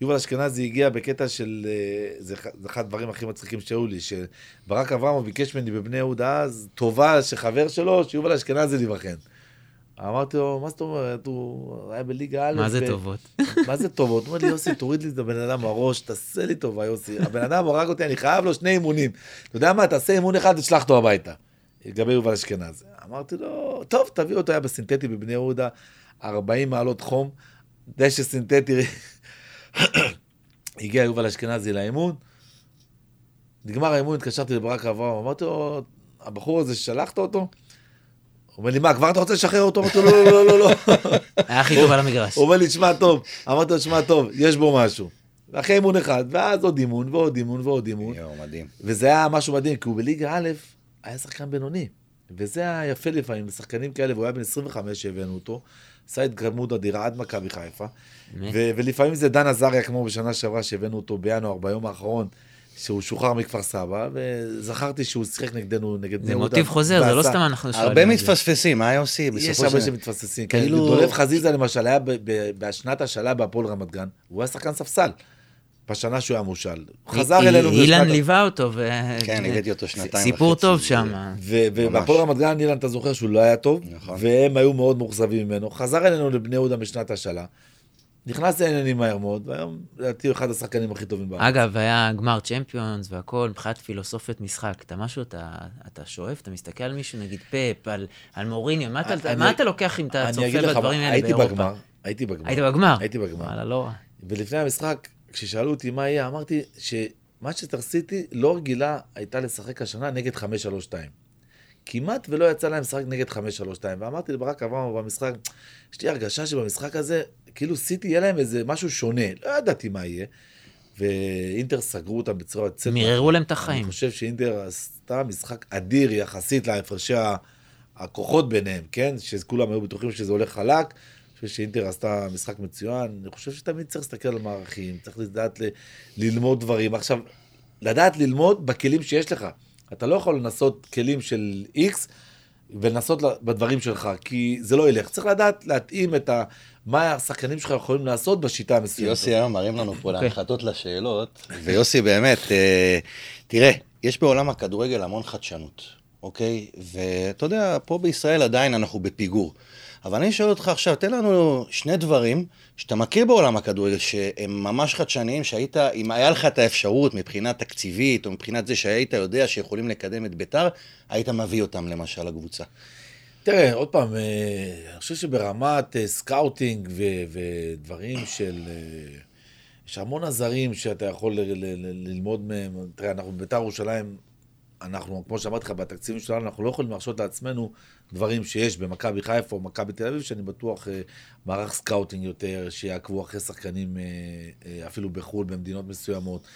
[SPEAKER 3] יובל אשכנזי הגיע בקטע של, אה, זה אחד- זה אחד הדברים הכי מצחיקים שהיו לי, שברק אברמוב ביקש ממני בבני יהודה אז, טובה שחבר שלו, שיובל אשכנזי להיבחן. אמרתי לו, מה זאת אומרת, הוא היה בליגה א',
[SPEAKER 1] מה זה טובות?
[SPEAKER 3] מה זה טובות? הוא אומר לי, יוסי, תוריד לי את הבן אדם מהראש, תעשה לי טובה, יוסי. הבן אדם הרג אותי, אני חייב לו שני אימונים. אתה יודע מה, תעשה אימון אחד ותשלח אותו הביתה. לגבי יובל אשכנזי. אמרתי לו, טוב, תביא אותו, היה בסינתטי בבני יהודה, 40 מעלות חום, דשא סינתטי. הגיע יובל אשכנזי לאימון, נגמר האימון, התקשרתי לברק אברהם, אמרתי לו, הבחור הזה, שלחת אותו? הוא אומר לי, מה, כבר אתה רוצה לשחרר אותו? אמרתי לו, לא, לא, לא, לא.
[SPEAKER 1] היה הכי טוב על המגרש.
[SPEAKER 3] הוא אומר לי, תשמע טוב, אמרתי לו, תשמע טוב, יש בו משהו. ואחרי אימון אחד, ואז עוד אימון, ועוד אימון, ועוד אימון.
[SPEAKER 2] יואו, מדהים.
[SPEAKER 3] וזה היה משהו מדהים, כי הוא בליגה א' היה שחקן בינוני. וזה היה יפה לפעמים, לשחקנים כאלה, והוא היה בן 25 שהבאנו אותו, עשה התקדמות אדירה עד מכבי חיפה. ו- ולפעמים זה דן עזריה, כמו בשנה שעברה, שהבאנו אותו בינואר, ביום האחרון, שהוא שוחרר מכפר סבא, וזכרתי שהוא שיחק נגדנו, נגד בני
[SPEAKER 1] זה
[SPEAKER 3] יהודה.
[SPEAKER 1] מוטיב חוזר, זה לא סתם אנחנו שואלים.
[SPEAKER 2] הרבה
[SPEAKER 1] זה.
[SPEAKER 2] מתפספסים, מה יוסי?
[SPEAKER 3] יש הרבה שמתפססים.
[SPEAKER 2] כאילו-
[SPEAKER 3] כאילו... דולב חזיזה למשל היה ב- ב- בשנת השאלה בהפועל רמת גן, הוא היה שחקן ספסל. בשנה שהוא היה מושל. הוא חזר אלינו
[SPEAKER 1] אילן ליווה אותו, ו...
[SPEAKER 2] כן, הבאתי אותו שנתיים
[SPEAKER 1] סיפור
[SPEAKER 2] וחצי.
[SPEAKER 1] טוב שם.
[SPEAKER 3] ו- ובהפועל רמת גן, אילן, אתה זוכר שהוא לא היה טוב,
[SPEAKER 2] נכון.
[SPEAKER 3] והם היו מאוד מאוכזבים ממנו. חזר אלינו לבני יהודה בשנת השאלה, נכנס לעניינים מהר מאוד, והיום לדעתי הוא אחד השחקנים הכי טובים בארץ.
[SPEAKER 1] אגב, היה גמר צ'מפיונס והכל, מבחינת פילוסופיית משחק. אתה משהו, אתה, אתה שואף, אתה מסתכל על מישהו, נגיד פאפ, על, על מוריניו, מה אתה,
[SPEAKER 3] אני-
[SPEAKER 1] מה אתה לוקח אם אתה
[SPEAKER 3] אני
[SPEAKER 1] צופה
[SPEAKER 3] אגיד לך,
[SPEAKER 1] בדברים האלה
[SPEAKER 3] הייתי
[SPEAKER 1] באירופה?
[SPEAKER 3] בגמר, הייתי בגמר.
[SPEAKER 1] היית בגמר?
[SPEAKER 3] הייתי בגמר.
[SPEAKER 1] וואלה, לא רע.
[SPEAKER 3] ולפני המשחק, כששאלו אותי מה יהיה, אמרתי שמאצ'סטר סיטי לא רגילה הייתה לשחק השנה נגד 5-3-2. כמעט ולא יצא להם לשחק נגד 5-3-2. ואמרתי לברק אברהם במשחק, יש לי הרגשה שבמשחק הזה, כאילו סיטי יהיה להם איזה משהו שונה. לא ידעתי מה יהיה. ואינטר סגרו אותם בצורה יוצאת.
[SPEAKER 1] מיררו להם את
[SPEAKER 3] אני
[SPEAKER 1] החיים.
[SPEAKER 3] חושב שאינטר עשתה משחק אדיר יחסית להפרשי הכוחות ביניהם, כן? שכולם היו בטוחים שזה הולך חלק. אני חושב שאינטר עשתה משחק מצוין. אני חושב שתמיד צריך להסתכל על מערכים, צריך לדעת ל- ללמוד דברים. עכשיו, לדעת ללמוד בכלים שיש לך. אתה לא יכול לנסות כלים של איקס ולנסות בדברים שלך, כי זה לא ילך. צריך לדעת להתאים את ה... מה השחקנים שלך יכולים לעשות בשיטה המסוימת.
[SPEAKER 2] יוסי היום מראים לנו פה
[SPEAKER 1] אוקיי.
[SPEAKER 2] להנחתות לשאלות, ויוסי באמת, אה, תראה, יש בעולם הכדורגל המון חדשנות, אוקיי? ואתה יודע, פה בישראל עדיין אנחנו בפיגור. אבל אני שואל אותך עכשיו, תן לנו שני דברים שאתה מכיר בעולם הכדורגל, שהם ממש חדשניים, שהיית, אם היה לך את האפשרות מבחינה תקציבית, או מבחינת זה שהיית יודע שיכולים לקדם את ביתר, היית מביא אותם למשל לקבוצה.
[SPEAKER 3] תראה, עוד פעם, אה, אני חושב שברמת אה, סקאוטינג ו- ודברים של... אה, יש המון עזרים שאתה יכול ל- ל- ל- ללמוד מהם. תראה, אנחנו בבית"ר ירושלים, אנחנו, כמו שאמרתי לך, בתקציבים שלנו, אנחנו לא יכולים להרשות לעצמנו דברים שיש במכבי חיפה או מכבי תל אביב, שאני בטוח אה, מערך סקאוטינג יותר, שיעקבו אחרי שחקנים אה, אה, אפילו בחו"ל, במדינות מסוימות,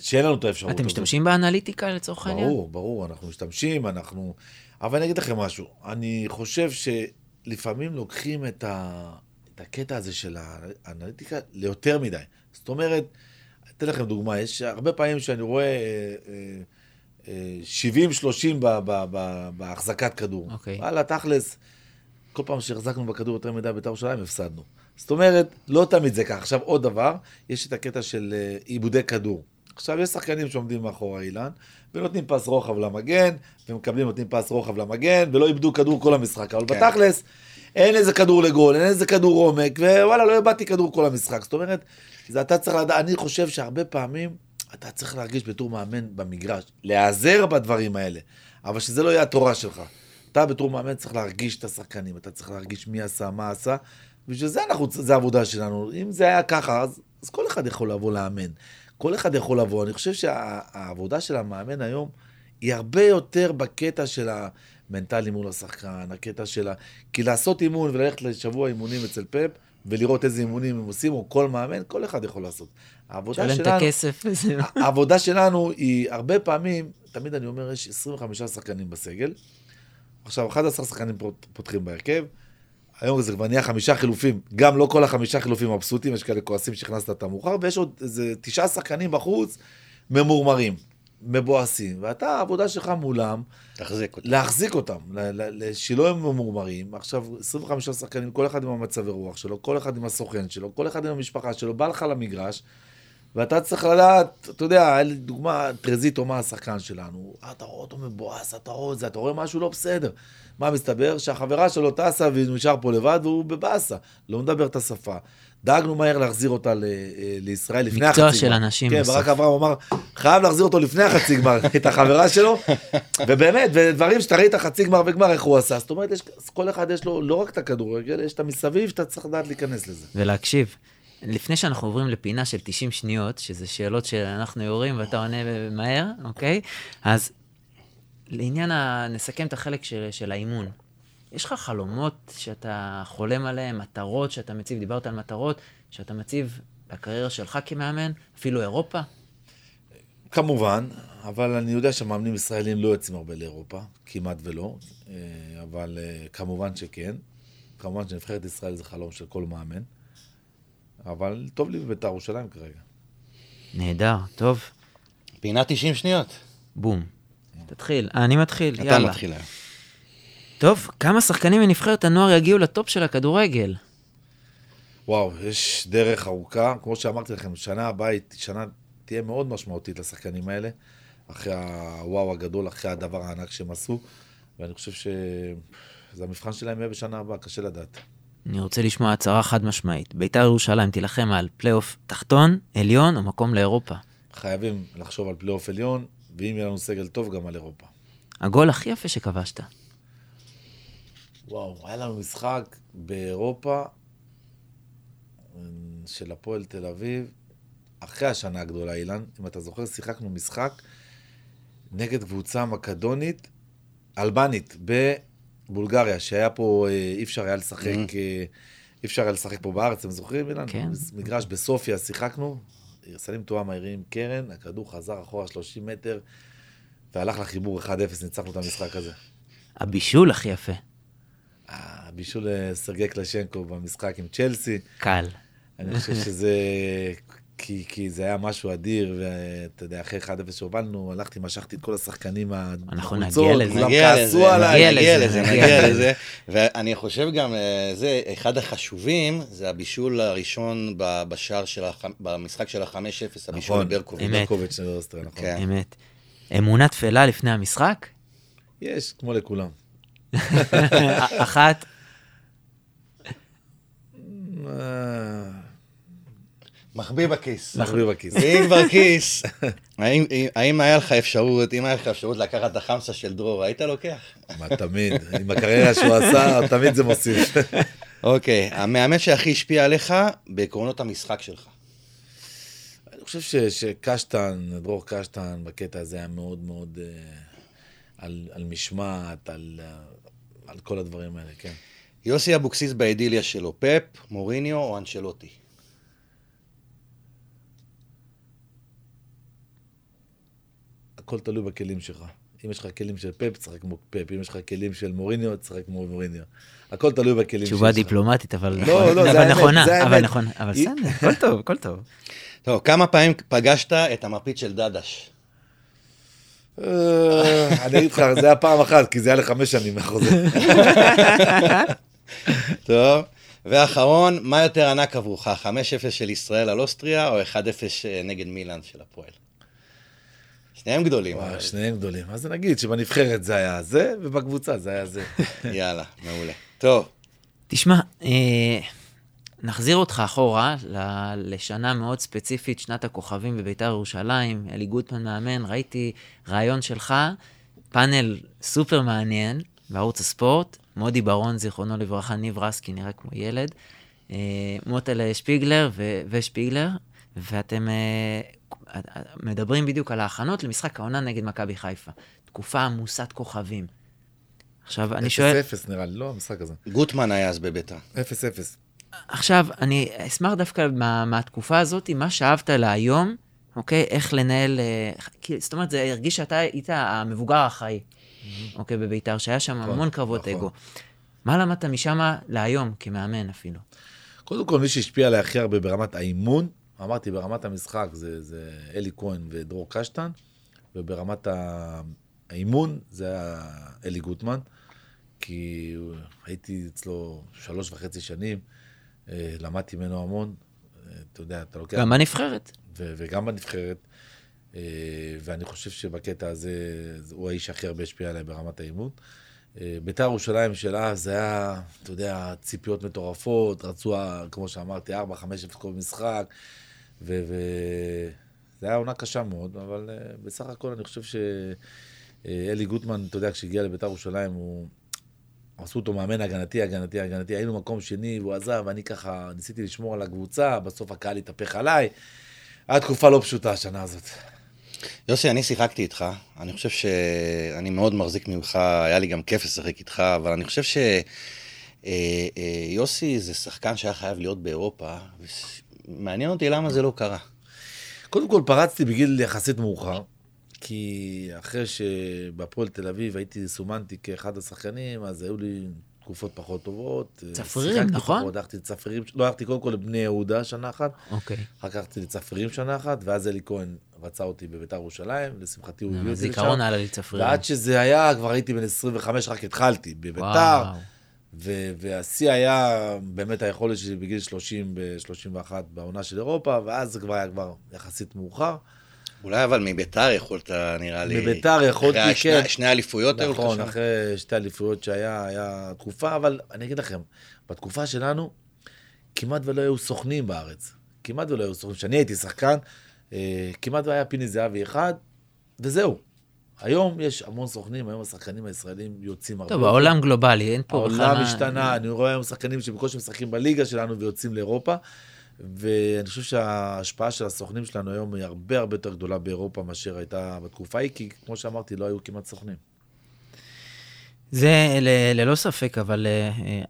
[SPEAKER 3] שאין לנו את האפשרות
[SPEAKER 1] אתם
[SPEAKER 3] הזאת.
[SPEAKER 1] משתמשים באנליטיקה לצורך העניין?
[SPEAKER 3] ברור, ברור, אנחנו משתמשים, אנחנו... אבל אני אגיד לכם משהו, אני חושב שלפעמים לוקחים את, ה... את הקטע הזה של האנליטיקה ליותר מדי. זאת אומרת, אתן לכם דוגמה, יש הרבה פעמים שאני רואה אה, אה, אה, 70-30 ב- ב- ב- בהחזקת כדור.
[SPEAKER 1] אוקיי.
[SPEAKER 3] וואלה, תכלס, כל פעם שהחזקנו בכדור יותר מדי בית"ר ירושלים, הפסדנו. זאת אומרת, לא תמיד זה ככה. עכשיו, עוד דבר, יש את הקטע של אה, עיבודי כדור. עכשיו, יש שחקנים שעומדים מאחורי אילן, ונותנים פס רוחב למגן, ומקבלים, נותנים פס רוחב למגן, ולא איבדו כדור כל המשחק. אבל
[SPEAKER 2] כן.
[SPEAKER 3] בתכלס, אין איזה כדור לגול, אין איזה כדור עומק, ווואלה, לא איבדתי כדור כל המשחק. זאת אומרת, זה אתה צריך לדעת, אני חושב שהרבה פעמים אתה צריך להרגיש בתור מאמן במגרש, להיעזר בדברים האלה, אבל שזה לא יהיה התורה שלך. אתה בתור מאמן צריך להרגיש את השחקנים, אתה צריך להרגיש מי עשה, מה עשה, בשביל זה אנחנו, זה העבודה שלנו. אם זה היה ככה, אז, אז כל אחד יכול לבוא לאמן. כל אחד יכול לבוא. אני חושב שהעבודה של המאמן היום היא הרבה יותר בקטע של המנטלי מול השחקן, הקטע של ה... כי לעשות אימון וללכת לשבוע אימונים אצל פפ, ולראות איזה אימונים הם עושים, או כל מאמן, כל אחד יכול לעשות. העבודה
[SPEAKER 1] שלם את
[SPEAKER 3] שלנו...
[SPEAKER 1] הכסף.
[SPEAKER 3] העבודה שלנו היא הרבה פעמים, תמיד אני אומר, יש 25 שחקנים בסגל. עכשיו, 11 שחקנים פות- פותחים בהרכב. היום זה כבר נהיה חמישה חילופים. גם לא כל החמישה חילופים מבסוטים, יש כאלה כועסים שהכנסת את המאוחר, ויש עוד איזה תשעה שחקנים בחוץ ממורמרים, מבואסים. ואתה, העבודה שלך מולם,
[SPEAKER 2] תחזק אותי.
[SPEAKER 3] להחזיק אותם, שלא הם ממורמרים. עכשיו, 25 שחקנים, כל אחד עם המצב הרוח שלו, כל אחד עם הסוכן שלו, כל אחד עם המשפחה שלו, בא לך למגרש, ואתה צריך לדעת, אתה יודע, היה לי דוגמה, טרזיטו, מה השחקן שלנו? אתה רואה אותו מבואס, אתה רואה את זה, אתה רואה משהו לא בסדר. מה מסתבר? שהחברה שלו טסה והוא נשאר פה לבד והוא בבאסה, לא מדבר את השפה. דאגנו מהר להחזיר אותה ל- אה, לישראל לפני החצי גמר.
[SPEAKER 1] מקצוע של אנשים
[SPEAKER 3] כן,
[SPEAKER 1] בסוף.
[SPEAKER 3] ברק אברהם אמר, חייב להחזיר אותו לפני החצי גמר, את החברה שלו, ובאמת, ודברים שאתה ראית חצי גמר וגמר, איך הוא עשה. זאת אומרת, יש, כל אחד יש לו לא רק את הכדורגל, יש את המסביב שאתה צריך לדעת להיכנס לזה.
[SPEAKER 1] ולהקשיב. לפני שאנחנו עוברים לפינה של 90 שניות, שזה שאלות שאנחנו יורים ואתה עונה מהר, אוקיי? אז לעניין ה... נסכם את החלק של, של האימון. יש לך חלומות שאתה חולם עליהן, מטרות שאתה מציב, דיברת על מטרות, שאתה מציב בקריירה שלך כמאמן, אפילו אירופה?
[SPEAKER 3] כמובן, אבל אני יודע שמאמנים ישראלים לא יוצאים הרבה לאירופה, כמעט ולא, אה, אבל אה, כמובן שכן. כמובן שנבחרת ישראל זה חלום של כל מאמן, אבל טוב לי בבית"ר ירושלים כרגע.
[SPEAKER 1] נהדר, טוב,
[SPEAKER 2] פינה 90 שניות.
[SPEAKER 1] בום. תתחיל, אני מתחיל,
[SPEAKER 2] אתה
[SPEAKER 1] יאללה.
[SPEAKER 2] מתחיל היום.
[SPEAKER 1] טוב, כמה שחקנים מנבחרת הנוער יגיעו לטופ של הכדורגל?
[SPEAKER 3] וואו, יש דרך ארוכה. כמו שאמרתי לכם, שנה הבאה היא שנה תהיה מאוד משמעותית לשחקנים האלה, אחרי הוואו הגדול, אחרי הדבר הענק שהם עשו, ואני חושב שזה המבחן שלהם יהיה בשנה הבאה, קשה לדעת.
[SPEAKER 1] אני רוצה לשמוע הצהרה חד משמעית. בית"ר ירושלים תילחם על פלייאוף תחתון, עליון או מקום לאירופה.
[SPEAKER 3] חייבים לחשוב על פלייאוף עליון, ואם יהיה לנו סגל טוב, גם על אירופה.
[SPEAKER 1] הגול הכי יפה שכבשת.
[SPEAKER 3] וואו, היה לנו משחק באירופה אה, של הפועל תל אביב, אחרי השנה הגדולה, אילן, אם אתה זוכר, שיחקנו משחק נגד קבוצה מקדונית, אלבנית, בבולגריה, שהיה פה, אה, אי אפשר היה לשחק,
[SPEAKER 2] Mhm.
[SPEAKER 3] אה, אי אפשר היה לשחק פה בארץ, אתם זוכרים, אילן?
[SPEAKER 1] כן.
[SPEAKER 3] מגרש בסופיה שיחקנו, סלים תואם מהירים קרן, הכדור חזר אחורה 30 מטר, והלך לחיבור 1-0, ניצחנו את המשחק הזה.
[SPEAKER 1] הבישול הכי יפה.
[SPEAKER 3] הבישול לסרגי קלשנקו במשחק עם צ'לסי,
[SPEAKER 1] קל.
[SPEAKER 3] אני חושב שזה... כי, כי זה היה משהו אדיר, ואתה יודע, אחרי 1-0 שהובלנו, הלכתי, משכתי את כל השחקנים
[SPEAKER 1] אנחנו
[SPEAKER 3] מהחולצות,
[SPEAKER 1] נגיע לזה.
[SPEAKER 3] כולם
[SPEAKER 2] נגיע
[SPEAKER 3] כעסו
[SPEAKER 2] לזה,
[SPEAKER 3] עליי.
[SPEAKER 1] נגיע
[SPEAKER 2] נגיע
[SPEAKER 1] לזה, נגיע לזה.
[SPEAKER 2] ואני חושב גם, אה, זה, אחד החשובים, זה הבישול הראשון בשער של, הח- במשחק של ה-5-0, הבישול
[SPEAKER 3] נכון,
[SPEAKER 2] לברקוביץ'.
[SPEAKER 1] אמת.
[SPEAKER 3] ברקוביץ' של אוסטריה, נכון.
[SPEAKER 2] כן.
[SPEAKER 1] אמת. אמונה תפלה לפני המשחק?
[SPEAKER 3] יש, כמו לכולם.
[SPEAKER 1] אחת,
[SPEAKER 3] אה,
[SPEAKER 2] מחביא בכיס.
[SPEAKER 3] מחביא בכיס.
[SPEAKER 2] ואם כבר כיס, האם, האם היה לך אפשרות, אם היה לך אפשרות לקחת את החמסה של דרור, היית לוקח?
[SPEAKER 3] מה, תמיד, עם הקריירה שהוא עשה, תמיד זה מוסיף.
[SPEAKER 2] אוקיי, המאמן שהכי השפיע עליך בעקרונות המשחק שלך.
[SPEAKER 3] אני חושב ש- שקשטן, דרור קשטן, בקטע הזה היה מאוד מאוד אה, על, על משמעת, על, אה, על כל הדברים האלה, כן.
[SPEAKER 2] יוסי אבוקסיס באידיליה שלו, פפ, מוריניו או אנשלוטי?
[SPEAKER 3] הכל תלוי בכלים שלך. אם יש לך כלים של פפ, תשחק כמו פפ. אם יש לך כלים של מוריניו, תשחק כמו מוריניו. הכל תלוי בכלים שלך.
[SPEAKER 1] תשובה דיפלומטית, אבל
[SPEAKER 3] לא, לא,
[SPEAKER 1] אבל
[SPEAKER 3] האמת,
[SPEAKER 1] נכונה, אבל. נכונה, אבל בסדר, הכל טוב, הכל טוב.
[SPEAKER 2] טוב, כמה פעמים פגשת את המפית של דדש?
[SPEAKER 3] אה, אני אגיד לך, זה היה פעם אחת, כי זה היה לחמש שנים החוזה.
[SPEAKER 2] טוב. ואחרון, מה יותר ענק עבורך, 5-0 של ישראל על אוסטריה, או 1-0 נגד מילאן של הפועל? שניהם גדולים.
[SPEAKER 3] וואי, שניהם גדולים. אז נגיד שבנבחרת זה היה זה, ובקבוצה זה היה זה.
[SPEAKER 2] יאללה, מעולה. טוב,
[SPEAKER 1] תשמע, אה, נחזיר אותך אחורה ל- לשנה מאוד ספציפית, שנת הכוכבים בביתר ירושלים, אלי גוטמן מאמן, ראיתי ראיון שלך, פאנל סופר מעניין בערוץ הספורט, מודי ברון, זיכרונו לברכה, ניב רסקי, נראה כמו ילד, אה, מוטל שפיגלר ו- ושפיגלר, ואתם אה, מדברים בדיוק על ההכנות למשחק העונה נגד מכבי חיפה. תקופה עמוסת כוכבים. עכשיו, אני שואל...
[SPEAKER 3] 0-0 נראה לי, לא המשחק הזה.
[SPEAKER 2] גוטמן היה אז בביתר.
[SPEAKER 3] 0-0.
[SPEAKER 1] עכשיו, אני אשמח דווקא מה, מהתקופה הזאת, מה שאהבת להיום, אוקיי? איך לנהל... אה, כי, זאת אומרת, זה הרגיש שאתה היית המבוגר האחראי, אוקיי, בביתר, שהיה שם
[SPEAKER 3] נכון,
[SPEAKER 1] המון קרבות
[SPEAKER 3] נכון.
[SPEAKER 1] אגו. מה למדת משם להיום, כמאמן אפילו?
[SPEAKER 3] קודם כל, מי שהשפיע עליי הכי הרבה ברמת האימון, אמרתי, ברמת המשחק זה, זה אלי כהן ודרור קשטן, וברמת האימון זה היה אלי גוטמן, כי הייתי אצלו שלוש וחצי שנים, אה, למדתי ממנו המון. אה, אתה יודע, אתה לוקח...
[SPEAKER 1] גם בנבחרת.
[SPEAKER 3] ו- וגם בנבחרת. אה, ואני חושב שבקטע הזה, זה- הוא האיש הכי הרבה השפיע עליי ברמת האימון. בית"ר ירושלים של אז, זה היה, אתה יודע, ציפיות מטורפות, רצו, כמו שאמרתי, 4, 5 0 כל משחק, ו... ו- היה עונה קשה מאוד, אבל אה, בסך הכל אני חושב שאלי גוטמן, אתה יודע, כשהגיע לבית"ר ירושלים, הוא... עשו אותו מאמן הגנתי, הגנתי, הגנתי, היינו מקום שני, והוא עזב, ואני ככה ניסיתי לשמור על הקבוצה, בסוף הקהל התהפך עליי. הייתה תקופה לא פשוטה השנה הזאת.
[SPEAKER 2] יוסי, אני שיחקתי איתך, אני חושב שאני מאוד מחזיק ממך, היה לי גם כיף לשחק איתך, אבל אני חושב שיוסי זה שחקן שהיה חייב להיות באירופה, ומעניין אותי למה זה לא קרה.
[SPEAKER 3] קודם כל פרצתי בגיל יחסית מאוחר, כי אחרי שבהפועל תל אביב הייתי, סומנתי כאחד השחקנים, אז היו לי תקופות פחות טובות.
[SPEAKER 1] צפרירים,
[SPEAKER 3] שיחקתי
[SPEAKER 1] נכון?
[SPEAKER 3] פחות, הלכתי לצפרירים, לא הלכתי קודם כל לבני יהודה שנה אחת,
[SPEAKER 1] אוקיי.
[SPEAKER 3] אחר כך הלכתי לצפרירים שנה אחת, ואז אלי כהן רצה אותי בביתר ירושלים, לשמחתי הוא הביא אותי לשם.
[SPEAKER 1] זיכרון היה לי צפרירים.
[SPEAKER 3] ועד שזה היה, כבר הייתי בן 25, רק התחלתי בביתר.
[SPEAKER 1] וואו.
[SPEAKER 3] ו- והשיא היה באמת היכולת שלי בגיל 30, ב-31 בעונה של אירופה, ואז זה כבר היה כבר יחסית מאוחר.
[SPEAKER 2] אולי אבל מביתר יכולת, נראה לי.
[SPEAKER 3] מביתר יכולתי, כן.
[SPEAKER 2] שני, שני אליפויות היו לך
[SPEAKER 3] נכון. אחרי שתי אליפויות שהיה, היה תקופה, אבל אני אגיד לכם, בתקופה שלנו, כמעט ולא היו סוכנים בארץ. כמעט ולא היו סוכנים. כשאני הייתי שחקן, אה, כמעט לא היה פיני זהבי אחד, וזהו. היום יש המון סוכנים, היום השחקנים הישראלים יוצאים הרבה.
[SPEAKER 1] טוב, העולם גלובלי, אין פה בכלל...
[SPEAKER 3] העולם השתנה, אני רואה היום שחקנים שבקושי משחקים בליגה שלנו ויוצאים לאירופה, ואני חושב שההשפעה של הסוכנים שלנו היום היא הרבה הרבה יותר גדולה באירופה מאשר הייתה בתקופה ההיא, כי כמו שאמרתי, לא היו כמעט סוכנים.
[SPEAKER 1] זה ל- ללא ספק, אבל אה, אה,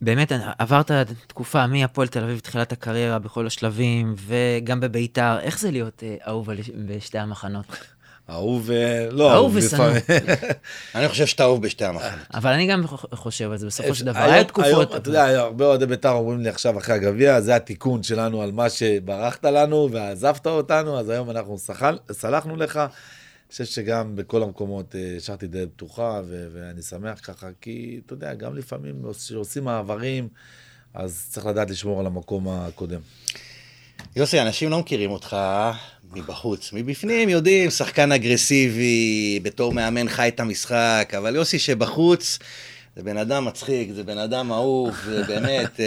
[SPEAKER 1] באמת עברת תקופה מהפועל תל אביב, תחילת הקריירה בכל השלבים, וגם בביתר. איך זה להיות אה, אהוב בשתי המחנות?
[SPEAKER 3] אהוב, אה, לא
[SPEAKER 1] אהוב ושנוא.
[SPEAKER 2] אני חושב שאתה אהוב בשתי המחנות.
[SPEAKER 1] אבל אני גם חושב על זה, בסופו של דבר. היה תקופות...
[SPEAKER 3] אתה יודע, הרבה אוהדי בית"ר אומרים לי עכשיו אחרי הגביע, זה התיקון שלנו על מה שברחת לנו ועזבת אותנו, אז היום אנחנו סלחנו לך. אני חושב שגם בכל המקומות אה, השארתי דלת פתוחה, ו- ואני שמח ככה, כי אתה יודע, גם לפעמים כשעושים מעברים, אז צריך לדעת לשמור על המקום הקודם.
[SPEAKER 2] יוסי, אנשים לא מכירים אותך מבחוץ. מבפנים יודעים, שחקן אגרסיבי, בתור מאמן חי את המשחק, אבל יוסי שבחוץ, זה בן אדם מצחיק, זה בן אדם אהוב, זה באמת, אה,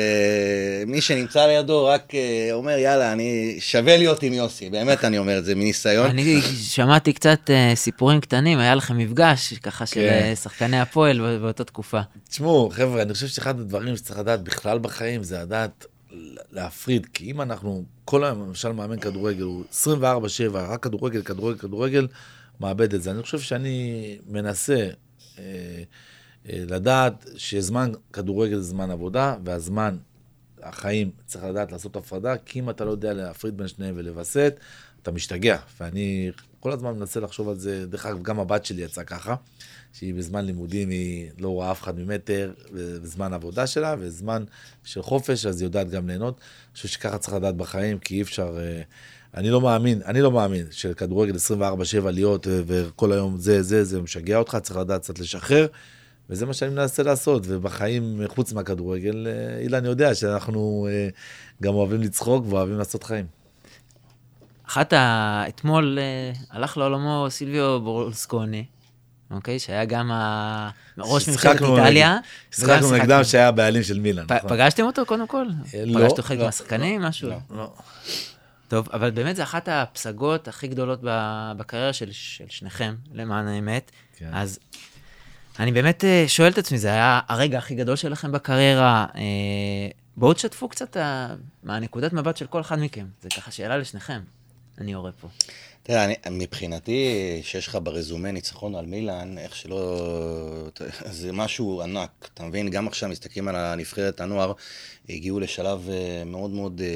[SPEAKER 2] מי שנמצא לידו רק אה, אומר, יאללה, אני שווה להיות עם יוסי, באמת אני אומר את זה מניסיון.
[SPEAKER 1] אני שמעתי קצת אה, סיפורים קטנים, היה לכם מפגש, ככה, של
[SPEAKER 3] כן.
[SPEAKER 1] אה, שחקני הפועל בא- באותה תקופה.
[SPEAKER 3] תשמעו, חבר'ה, אני חושב שאחד הדברים שצריך לדעת בכלל בחיים זה לדעת להפריד, כי אם אנחנו, כל היום, למשל מאמן כדורגל, הוא 24-7, רק כדורגל, כדורגל, כדורגל, מאבד את זה. אני חושב שאני מנסה אה, אה, לדעת שזמן כדורגל זה זמן עבודה, והזמן, החיים, צריך לדעת לעשות הפרדה, כי אם אתה לא יודע להפריד בין שניהם ולווסת, אתה משתגע. ואני כל הזמן מנסה לחשוב על זה, דרך אגב, גם הבת שלי יצאה ככה. שהיא בזמן לימודים היא לא רואה אף אחד ממטר, בזמן עבודה שלה, וזמן של חופש, אז היא יודעת גם ליהנות. אני חושב שככה צריך לדעת בחיים, כי אי אפשר... אה, אני לא מאמין, אני לא מאמין שלכדורגל 24-7 להיות, אה, וכל היום זה, זה, זה משגע אותך, צריך לדעת קצת לשחרר, וזה מה שאני מנסה לעשות, ובחיים, חוץ מהכדורגל, אה, אילן יודע שאנחנו גם אוהבים לצחוק ואוהבים לעשות חיים.
[SPEAKER 1] אחת ה... אתמול אה, הלך לעולמו סילביו ברולסקוני, אוקיי? שהיה גם ה... ראש ממשלת איטליה.
[SPEAKER 3] שיחקנו נגדם שהיה הבעלים של מילאן. נכון.
[SPEAKER 1] פגשתם אותו קודם כל?
[SPEAKER 3] אה, לא,
[SPEAKER 1] פגשת חלק
[SPEAKER 2] לא,
[SPEAKER 1] מהשחקנים, משהו?
[SPEAKER 2] לא.
[SPEAKER 3] לא.
[SPEAKER 1] טוב, אבל באמת זה אחת הפסגות הכי גדולות בקריירה של, של שניכם, למען האמת.
[SPEAKER 3] כן.
[SPEAKER 1] אז אני באמת אה, שואל את עצמי, זה היה הרגע הכי גדול שלכם בקריירה. בואו תשתפו קצת מהנקודת מבט של כל אחד מכם. זה ככה שאלה לשניכם, אני יורה פה.
[SPEAKER 2] תראה, אני, מבחינתי, שיש לך ברזומה ניצחון על מילאן, איך שלא... זה משהו ענק, אתה מבין? גם עכשיו מסתכלים על הנבחרת הנוער, הגיעו לשלב אה, מאוד מאוד אה,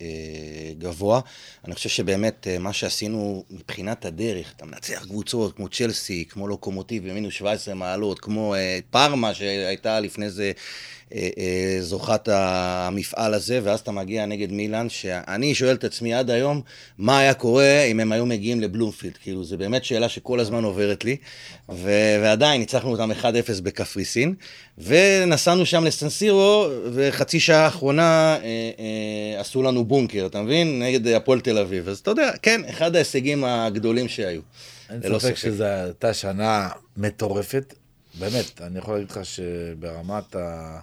[SPEAKER 2] אה, גבוה. אני חושב שבאמת מה שעשינו מבחינת הדרך, אתה מנצח קבוצות כמו צ'לסי, כמו לוקומוטיב במינוס 17 מעלות, כמו פארמה שהייתה לפני זה זוכת המפעל הזה, ואז אתה מגיע נגד מילאן, שאני שואל את עצמי עד היום, מה היה קורה אם הם היו מגיעים לבלומפילד? כאילו, זו באמת שאלה שכל הזמן עוברת לי, ו- ועדיין ניצחנו אותם 1-0 בקפריסין, ונסענו שם לסנסירו, וחצי שעה האחרונה אה, אה, עשו לנו בונקר, אתה מבין? נגד הפועל תל אביב. אז אתה יודע, כן, אחד ההישגים הגדולים שהיו.
[SPEAKER 3] אין ספק. שזו הייתה שנה מטורפת. באמת, אני יכול להגיד לך שברמת ה-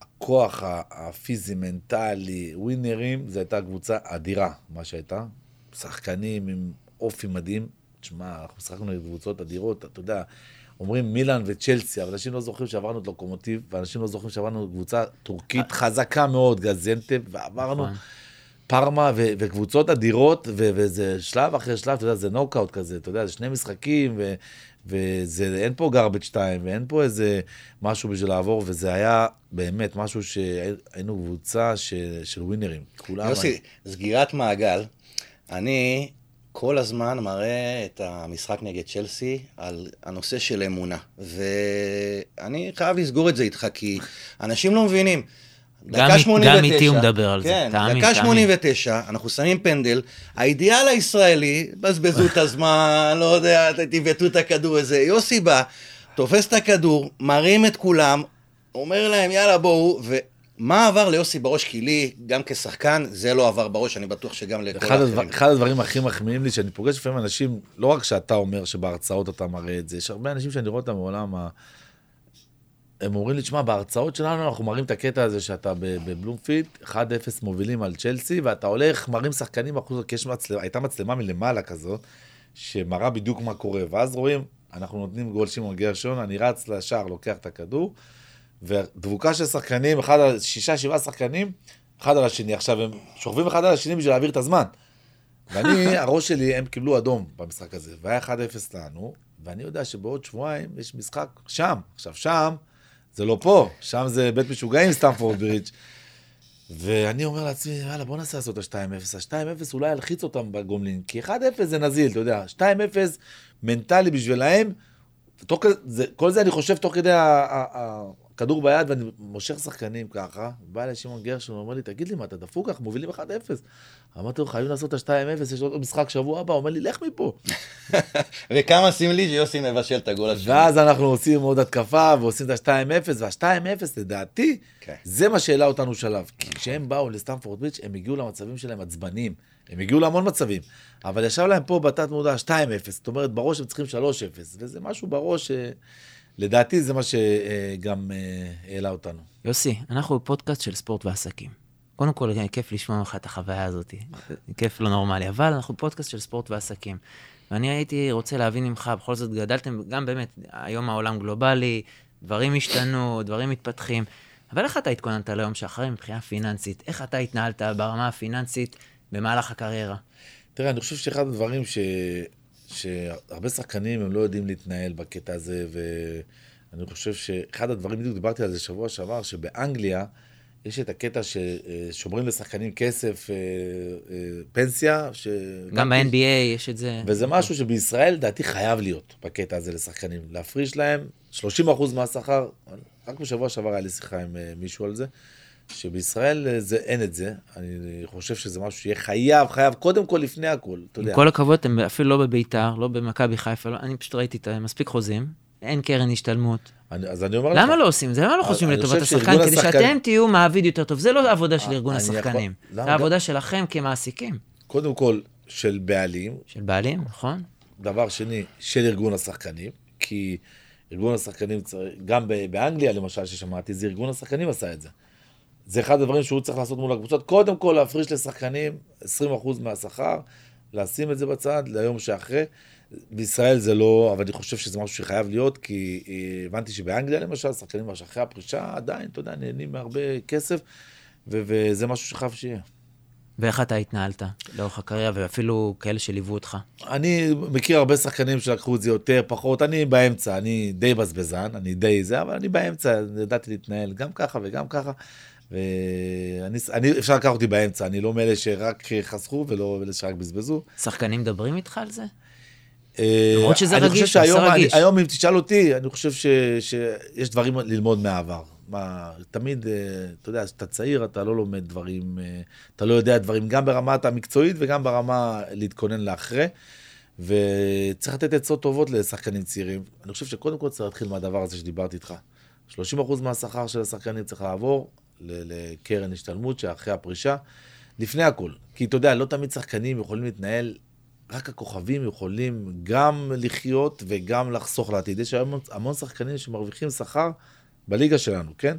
[SPEAKER 3] הכוח ה- הפיזי-מנטלי, ווינרים, זו הייתה קבוצה אדירה, מה שהייתה. שחקנים עם אופי מדהים. תשמע, אנחנו משחקנו נגד קבוצות אדירות, אתה יודע, אומרים מילאן וצ'לסי, אבל אנשים לא זוכרים שעברנו את לוקומוטיב, ואנשים לא זוכרים שעברנו קבוצה טורקית חזקה מאוד, גזנטב, ועברנו
[SPEAKER 1] נכון.
[SPEAKER 3] פארמה ו- וקבוצות אדירות, ו- וזה שלב אחרי שלב, אתה יודע, זה נוקאוט כזה, אתה יודע, זה שני משחקים, ו- וזה, אין פה garbage time, ואין פה איזה משהו בשביל לעבור, וזה היה באמת משהו שהיינו קבוצה ש- של ווינרים. כולם...
[SPEAKER 2] יוסי, סגירת מעגל, אני כל הזמן מראה את המשחק נגד צ'לסי על הנושא של אמונה. ואני חייב לסגור את זה איתך, כי אנשים לא מבינים. דקה
[SPEAKER 1] אי-
[SPEAKER 2] 89,
[SPEAKER 1] גם איתי הוא מדבר על זה,
[SPEAKER 2] כן,
[SPEAKER 1] תאמין,
[SPEAKER 2] דקה
[SPEAKER 1] תאמין.
[SPEAKER 2] 89, אנחנו שמים פנדל, האידיאל הישראלי, בזבזו את הזמן, לא יודע, תבעטו את הכדור הזה. יוסי בא, תופס את הכדור, מרים את כולם, אומר להם, יאללה, בואו, ומה עבר ליוסי בראש? כי לי, גם כשחקן, זה לא עבר בראש, אני בטוח שגם לכל
[SPEAKER 3] אחד,
[SPEAKER 2] האחרים.
[SPEAKER 3] אחד הדברים הכי מחמיאים לי, שאני פוגש לפעמים אנשים, לא רק שאתה אומר שבהרצאות אתה מראה את זה, יש הרבה אנשים שאני רואה אותם בעולם ה... הם אומרים לי, תשמע, בהרצאות שלנו אנחנו מראים את הקטע הזה שאתה בבלומפילד, 1-0 מובילים על צ'לסי, ואתה הולך, מראים שחקנים החוצה, כי מצלמה, הייתה מצלמה מלמעלה כזאת, שמראה בדיוק מה קורה, ואז רואים, אנחנו נותנים גול שמעון גרשון, אני רץ לשער, לוקח את הכדור, ודבוקה של שחקנים, אחד על, שישה, שבעה שחקנים, אחד על השני. עכשיו, הם שוכבים אחד על השני בשביל להעביר את הזמן. ואני, הראש שלי, הם קיבלו אדום במשחק הזה, והיה 1-0 לנו, ואני יודע שבעוד שבועיים יש משחק שם. עכשיו, שם זה לא פה, שם זה בית משוגעים, סטמפורד ברידג'. ואני אומר לעצמי, יאללה, בוא ננסה לעשות את ה-2-0. ה-2-0 אולי ילחיץ אותם בגומלין, כי 1-0 זה נזיל, אתה יודע, 2-0 מנטלי בשבילהם. תוך זה, כל זה אני חושב תוך כדי הכדור ביד, ואני מושך שחקנים ככה, בא אליי שמעון גרשון, אומר לי, תגיד לי, מה, אתה דפוק? אנחנו מובילים 1-0. אמרתי לו, חייבים לעשות את ה-2-0, יש עוד משחק שבוע הבא, הוא אומר לי, לך מפה.
[SPEAKER 2] וכמה סמלי שיוסי מבשל את הגול השני.
[SPEAKER 3] ואז אנחנו עושים עוד התקפה ועושים את ה-2-0, וה-2-0 לדעתי,
[SPEAKER 2] כן.
[SPEAKER 3] זה מה שהעלה אותנו שלב. כי כשהם באו לסטמפורד ביץ', הם הגיעו למצבים שלהם עצבניים. הם הגיעו להמון מצבים. אבל ישב להם פה בתת מודע 2-0, זאת אומרת, בראש הם צריכים 3-0, וזה משהו בראש, אה, לדעתי זה מה שגם אה, העלה אותנו.
[SPEAKER 1] יוסי, אנחנו בפודקאסט של ספורט ועסקים. קודם כל, כיף לשמוע ממך את החוויה הזאת. כיף לא נורמלי, אבל אנחנו בפודקאסט של ספורט ועסקים. ואני הייתי רוצה להבין ממך, בכל זאת גדלתם, גם באמת, היום העולם גלובלי, דברים השתנו, דברים מתפתחים. אבל איך אתה התכוננת ליום שאחרי מבחינה פיננסית? איך אתה התנהלת ברמה הפיננסית במהלך הקריירה?
[SPEAKER 3] תראה, אני חושב שאחד הדברים ש... שהרבה שחקנים הם לא יודעים להתנהל בקטע הזה, ואני חושב שאחד הדברים, בדיוק דיברתי על זה שבוע שעבר, שבאנגליה יש את הקטע ששומרים לשחקנים כסף, אה, אה, פנסיה, ש...
[SPEAKER 1] גם ב-NBA יש את זה.
[SPEAKER 3] וזה משהו שבישראל, לדעתי, חייב להיות בקטע הזה לשחקנים. להפריש להם 30% מהשכר, רק בשבוע שעבר היה לי שיחה עם אה, מישהו על זה, שבישראל אה, זה, אין את זה. אני חושב שזה משהו שיהיה חייב, חייב, קודם כל, לפני הכל, אתה יודע.
[SPEAKER 1] עם כל הכבוד, הם אפילו לא בביתר, לא במכבי חיפה, לא, אני פשוט ראיתי את מספיק חוזים. אין קרן השתלמות.
[SPEAKER 3] אני, אז אני אומר לך...
[SPEAKER 1] למה לא עושים את זה? למה לא חושבים
[SPEAKER 3] אני
[SPEAKER 1] לטובת השחקן? כדי
[SPEAKER 3] השחקן-
[SPEAKER 1] שאתם תהיו מעביד יותר טוב. זה לא העבודה של
[SPEAKER 3] אה,
[SPEAKER 1] ארגון
[SPEAKER 3] יכול-
[SPEAKER 1] השחקנים.
[SPEAKER 3] למה
[SPEAKER 1] זה העבודה שלכם כמעסיקים.
[SPEAKER 3] קודם כל, של בעלים,
[SPEAKER 1] של בעלים, נכון?
[SPEAKER 3] דבר שני, של ארגון השחקנים, כי ארגון השחקנים, גם באנגליה למשל, ששמעתי, זה ארגון השחקנים עשה את זה. זה אחד הדברים שהוא צריך לעשות מול הקבוצות. קודם כל, להפריש לשחקנים 20% מהשכר, לשים את זה בצד ליום שאחרי. בישראל זה לא, אבל אני חושב שזה משהו שחייב להיות, כי אה, הבנתי שבאנגליה למשל, שחקנים אחרי הפרישה עדיין, אתה יודע, נהנים מהרבה כסף, ו- וזה משהו שחייב שיהיה.
[SPEAKER 1] ואיך אתה התנהלת לאורך הקריירה, ואפילו כאלה שליוו אותך.
[SPEAKER 3] אני מכיר הרבה שחקנים שלקחו את זה יותר, פחות, אני באמצע, אני די בזבזן, אני די זה, אבל אני באמצע, ידעתי להתנהל גם ככה וגם ככה. ואני, אני, אפשר לקחת אותי באמצע, אני לא מאלה שרק חסכו ולא מאלה שרק בזבזו.
[SPEAKER 1] שחקנים מדברים איתך על זה?
[SPEAKER 3] אה,
[SPEAKER 1] למרות שזה
[SPEAKER 3] אני
[SPEAKER 1] רגיש,
[SPEAKER 3] חושב שהיום, אני,
[SPEAKER 1] רגיש.
[SPEAKER 3] היום אם תשאל אותי, אני חושב ש, שיש דברים ללמוד מהעבר. מה, תמיד, אה, אתה יודע, כשאתה צעיר, אתה לא לומד דברים, אה, אתה לא יודע דברים, גם ברמת המקצועית וגם ברמה להתכונן לאחרי. וצריך לתת עצות טובות לשחקנים צעירים. אני חושב שקודם כל צריך להתחיל מהדבר הזה שדיברתי איתך. 30% מהשכר של השחקנים צריך לעבור לקרן השתלמות שאחרי הפרישה, לפני הכל. כי אתה יודע, לא תמיד שחקנים יכולים להתנהל, רק הכוכבים יכולים גם לחיות וגם לחסוך לעתיד. יש היום המון שחקנים שמרוויחים שכר בליגה שלנו, כן?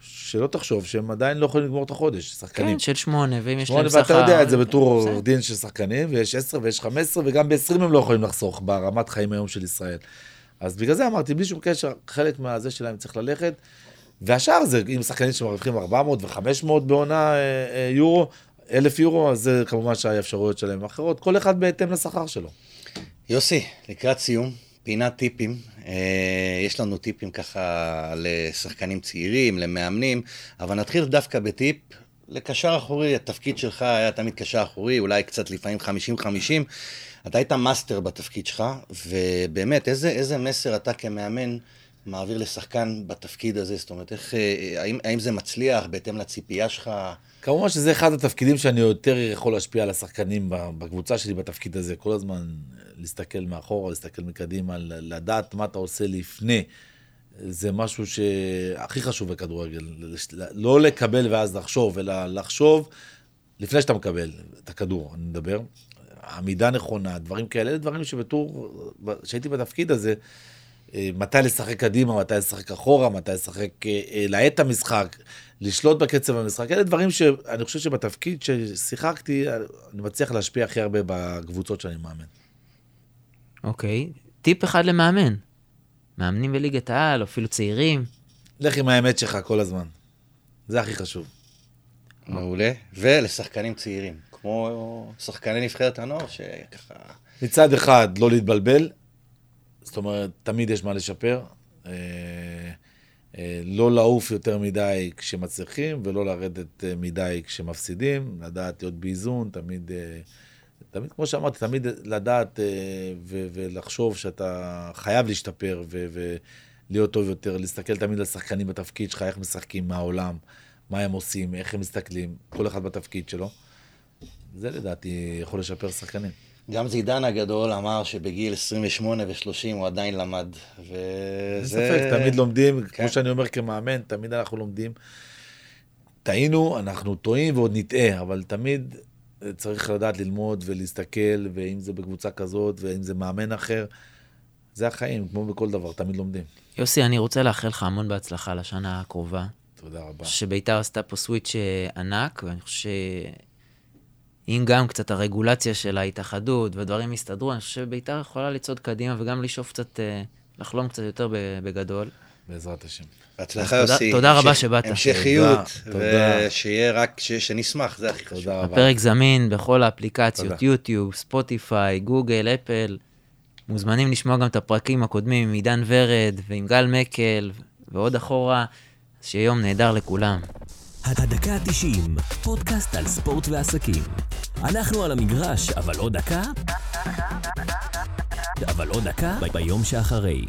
[SPEAKER 3] שלא תחשוב שהם עדיין לא יכולים לגמור את החודש, שחקנים.
[SPEAKER 1] כן, של שמונה, ואם יש להם שכר...
[SPEAKER 3] ואתה יודע את זה בתור. עורך דין של שחקנים, ויש 10 ויש 15, וגם ב-20 הם לא יכולים לחסוך ברמת חיים היום של ישראל. אז בגלל זה אמרתי, בלי שום קשר, חלק מהזה שלהם צריך ללכת. והשאר זה, אם שחקנים שמרוויחים 400 ו-500 בעונה אה, אה, יורו, 1,000 יורו, אז זה כמובן שהאפשרויות שלהם אחרות, כל אחד בהתאם לשכר שלו.
[SPEAKER 2] יוסי, לקראת סיום, פינת טיפים. אה, יש לנו טיפים ככה לשחקנים צעירים, למאמנים, אבל נתחיל דווקא בטיפ לקשר אחורי. התפקיד שלך היה תמיד קשר אחורי, אולי קצת לפעמים 50-50. אתה היית מאסטר בתפקיד שלך, ובאמת, איזה, איזה מסר אתה כמאמן מעביר לשחקן בתפקיד הזה? זאת אומרת, איך, אה, האם, האם זה מצליח בהתאם לציפייה שלך?
[SPEAKER 3] כמובן שזה אחד התפקידים שאני יותר יכול להשפיע על השחקנים בקבוצה שלי בתפקיד הזה. כל הזמן להסתכל מאחורה, להסתכל מקדימה, לדעת מה אתה עושה לפני. זה משהו שהכי חשוב בכדורגל. לא לקבל ואז לחשוב, אלא לחשוב לפני שאתה מקבל את הכדור, אני מדבר. עמידה נכונה, דברים כאלה, אלה דברים שבתור, כשהייתי בתפקיד הזה, אה, מתי לשחק קדימה, מתי לשחק אחורה, מתי לשחק, אה, אה, להאט המשחק, לשלוט בקצב המשחק. אלה דברים שאני חושב שבתפקיד ששיחקתי, אני מצליח להשפיע הכי הרבה בקבוצות שאני מאמן.
[SPEAKER 1] אוקיי. טיפ אחד למאמן. מאמנים בליגת העל, או אפילו צעירים.
[SPEAKER 3] לך עם האמת שלך כל הזמן. זה הכי חשוב.
[SPEAKER 2] מעולה. ולשחקנים צעירים, כמו שחקני נבחרת הנוער, שככה...
[SPEAKER 3] מצד אחד, לא להתבלבל, זאת אומרת, תמיד יש מה לשפר. אה, אה, לא לעוף יותר מדי כשמצליחים, ולא לרדת אה, מדי כשמפסידים, לדעת להיות באיזון, תמיד, תמיד, כמו שאמרתי, תמיד לדעת ולחשוב שאתה חייב להשתפר ולהיות טוב יותר, להסתכל תמיד על שחקנים בתפקיד שלך, איך משחקים, מה העולם, מה הם עושים, איך הם מסתכלים, כל אחד בתפקיד שלו. זה לדעתי יכול לשפר שחקנים.
[SPEAKER 2] גם זידן הגדול אמר שבגיל 28 ו-30 הוא עדיין למד. וזה...
[SPEAKER 3] אין ספק, תמיד לומדים,
[SPEAKER 2] כן.
[SPEAKER 3] כמו שאני אומר כמאמן, תמיד אנחנו לומדים. טעינו, אנחנו טועים ועוד נטעה, אבל תמיד צריך לדעת ללמוד ולהסתכל, ואם זה בקבוצה כזאת, ואם זה מאמן אחר, זה החיים, כמו בכל דבר, תמיד לומדים.
[SPEAKER 1] יוסי, אני רוצה לאחל לך המון בהצלחה לשנה הקרובה.
[SPEAKER 3] תודה רבה.
[SPEAKER 1] שביתר עשתה פה סוויץ' אה, ענק, ואני חושב שאם גם קצת הרגולציה של ההתאחדות והדברים יסתדרו, אני חושב שביתר יכולה לצעוד קדימה וגם לשאוף קצת, אה, לחלום קצת יותר בגדול.
[SPEAKER 3] בעזרת השם.
[SPEAKER 2] בהצלחה יוסי.
[SPEAKER 1] תודה רבה שבאת.
[SPEAKER 2] המשכיות. ושיהיה רק, ש- שנשמח, זה הכי חשוב.
[SPEAKER 3] תודה רבה.
[SPEAKER 1] הפרק זמין בכל האפליקציות. יוטיוב, ספוטיפיי, גוגל, אפל. מוזמנים לשמוע גם את הפרקים הקודמים עם עידן ורד ועם גל מקל ועוד אחורה. שיהיה יום נהדר לכולם.
[SPEAKER 4] הדקה ה-90, פודקאסט על ספורט ועסקים. אנחנו על המגרש, אבל עוד דקה? אבל עוד דקה ביום שאחרי.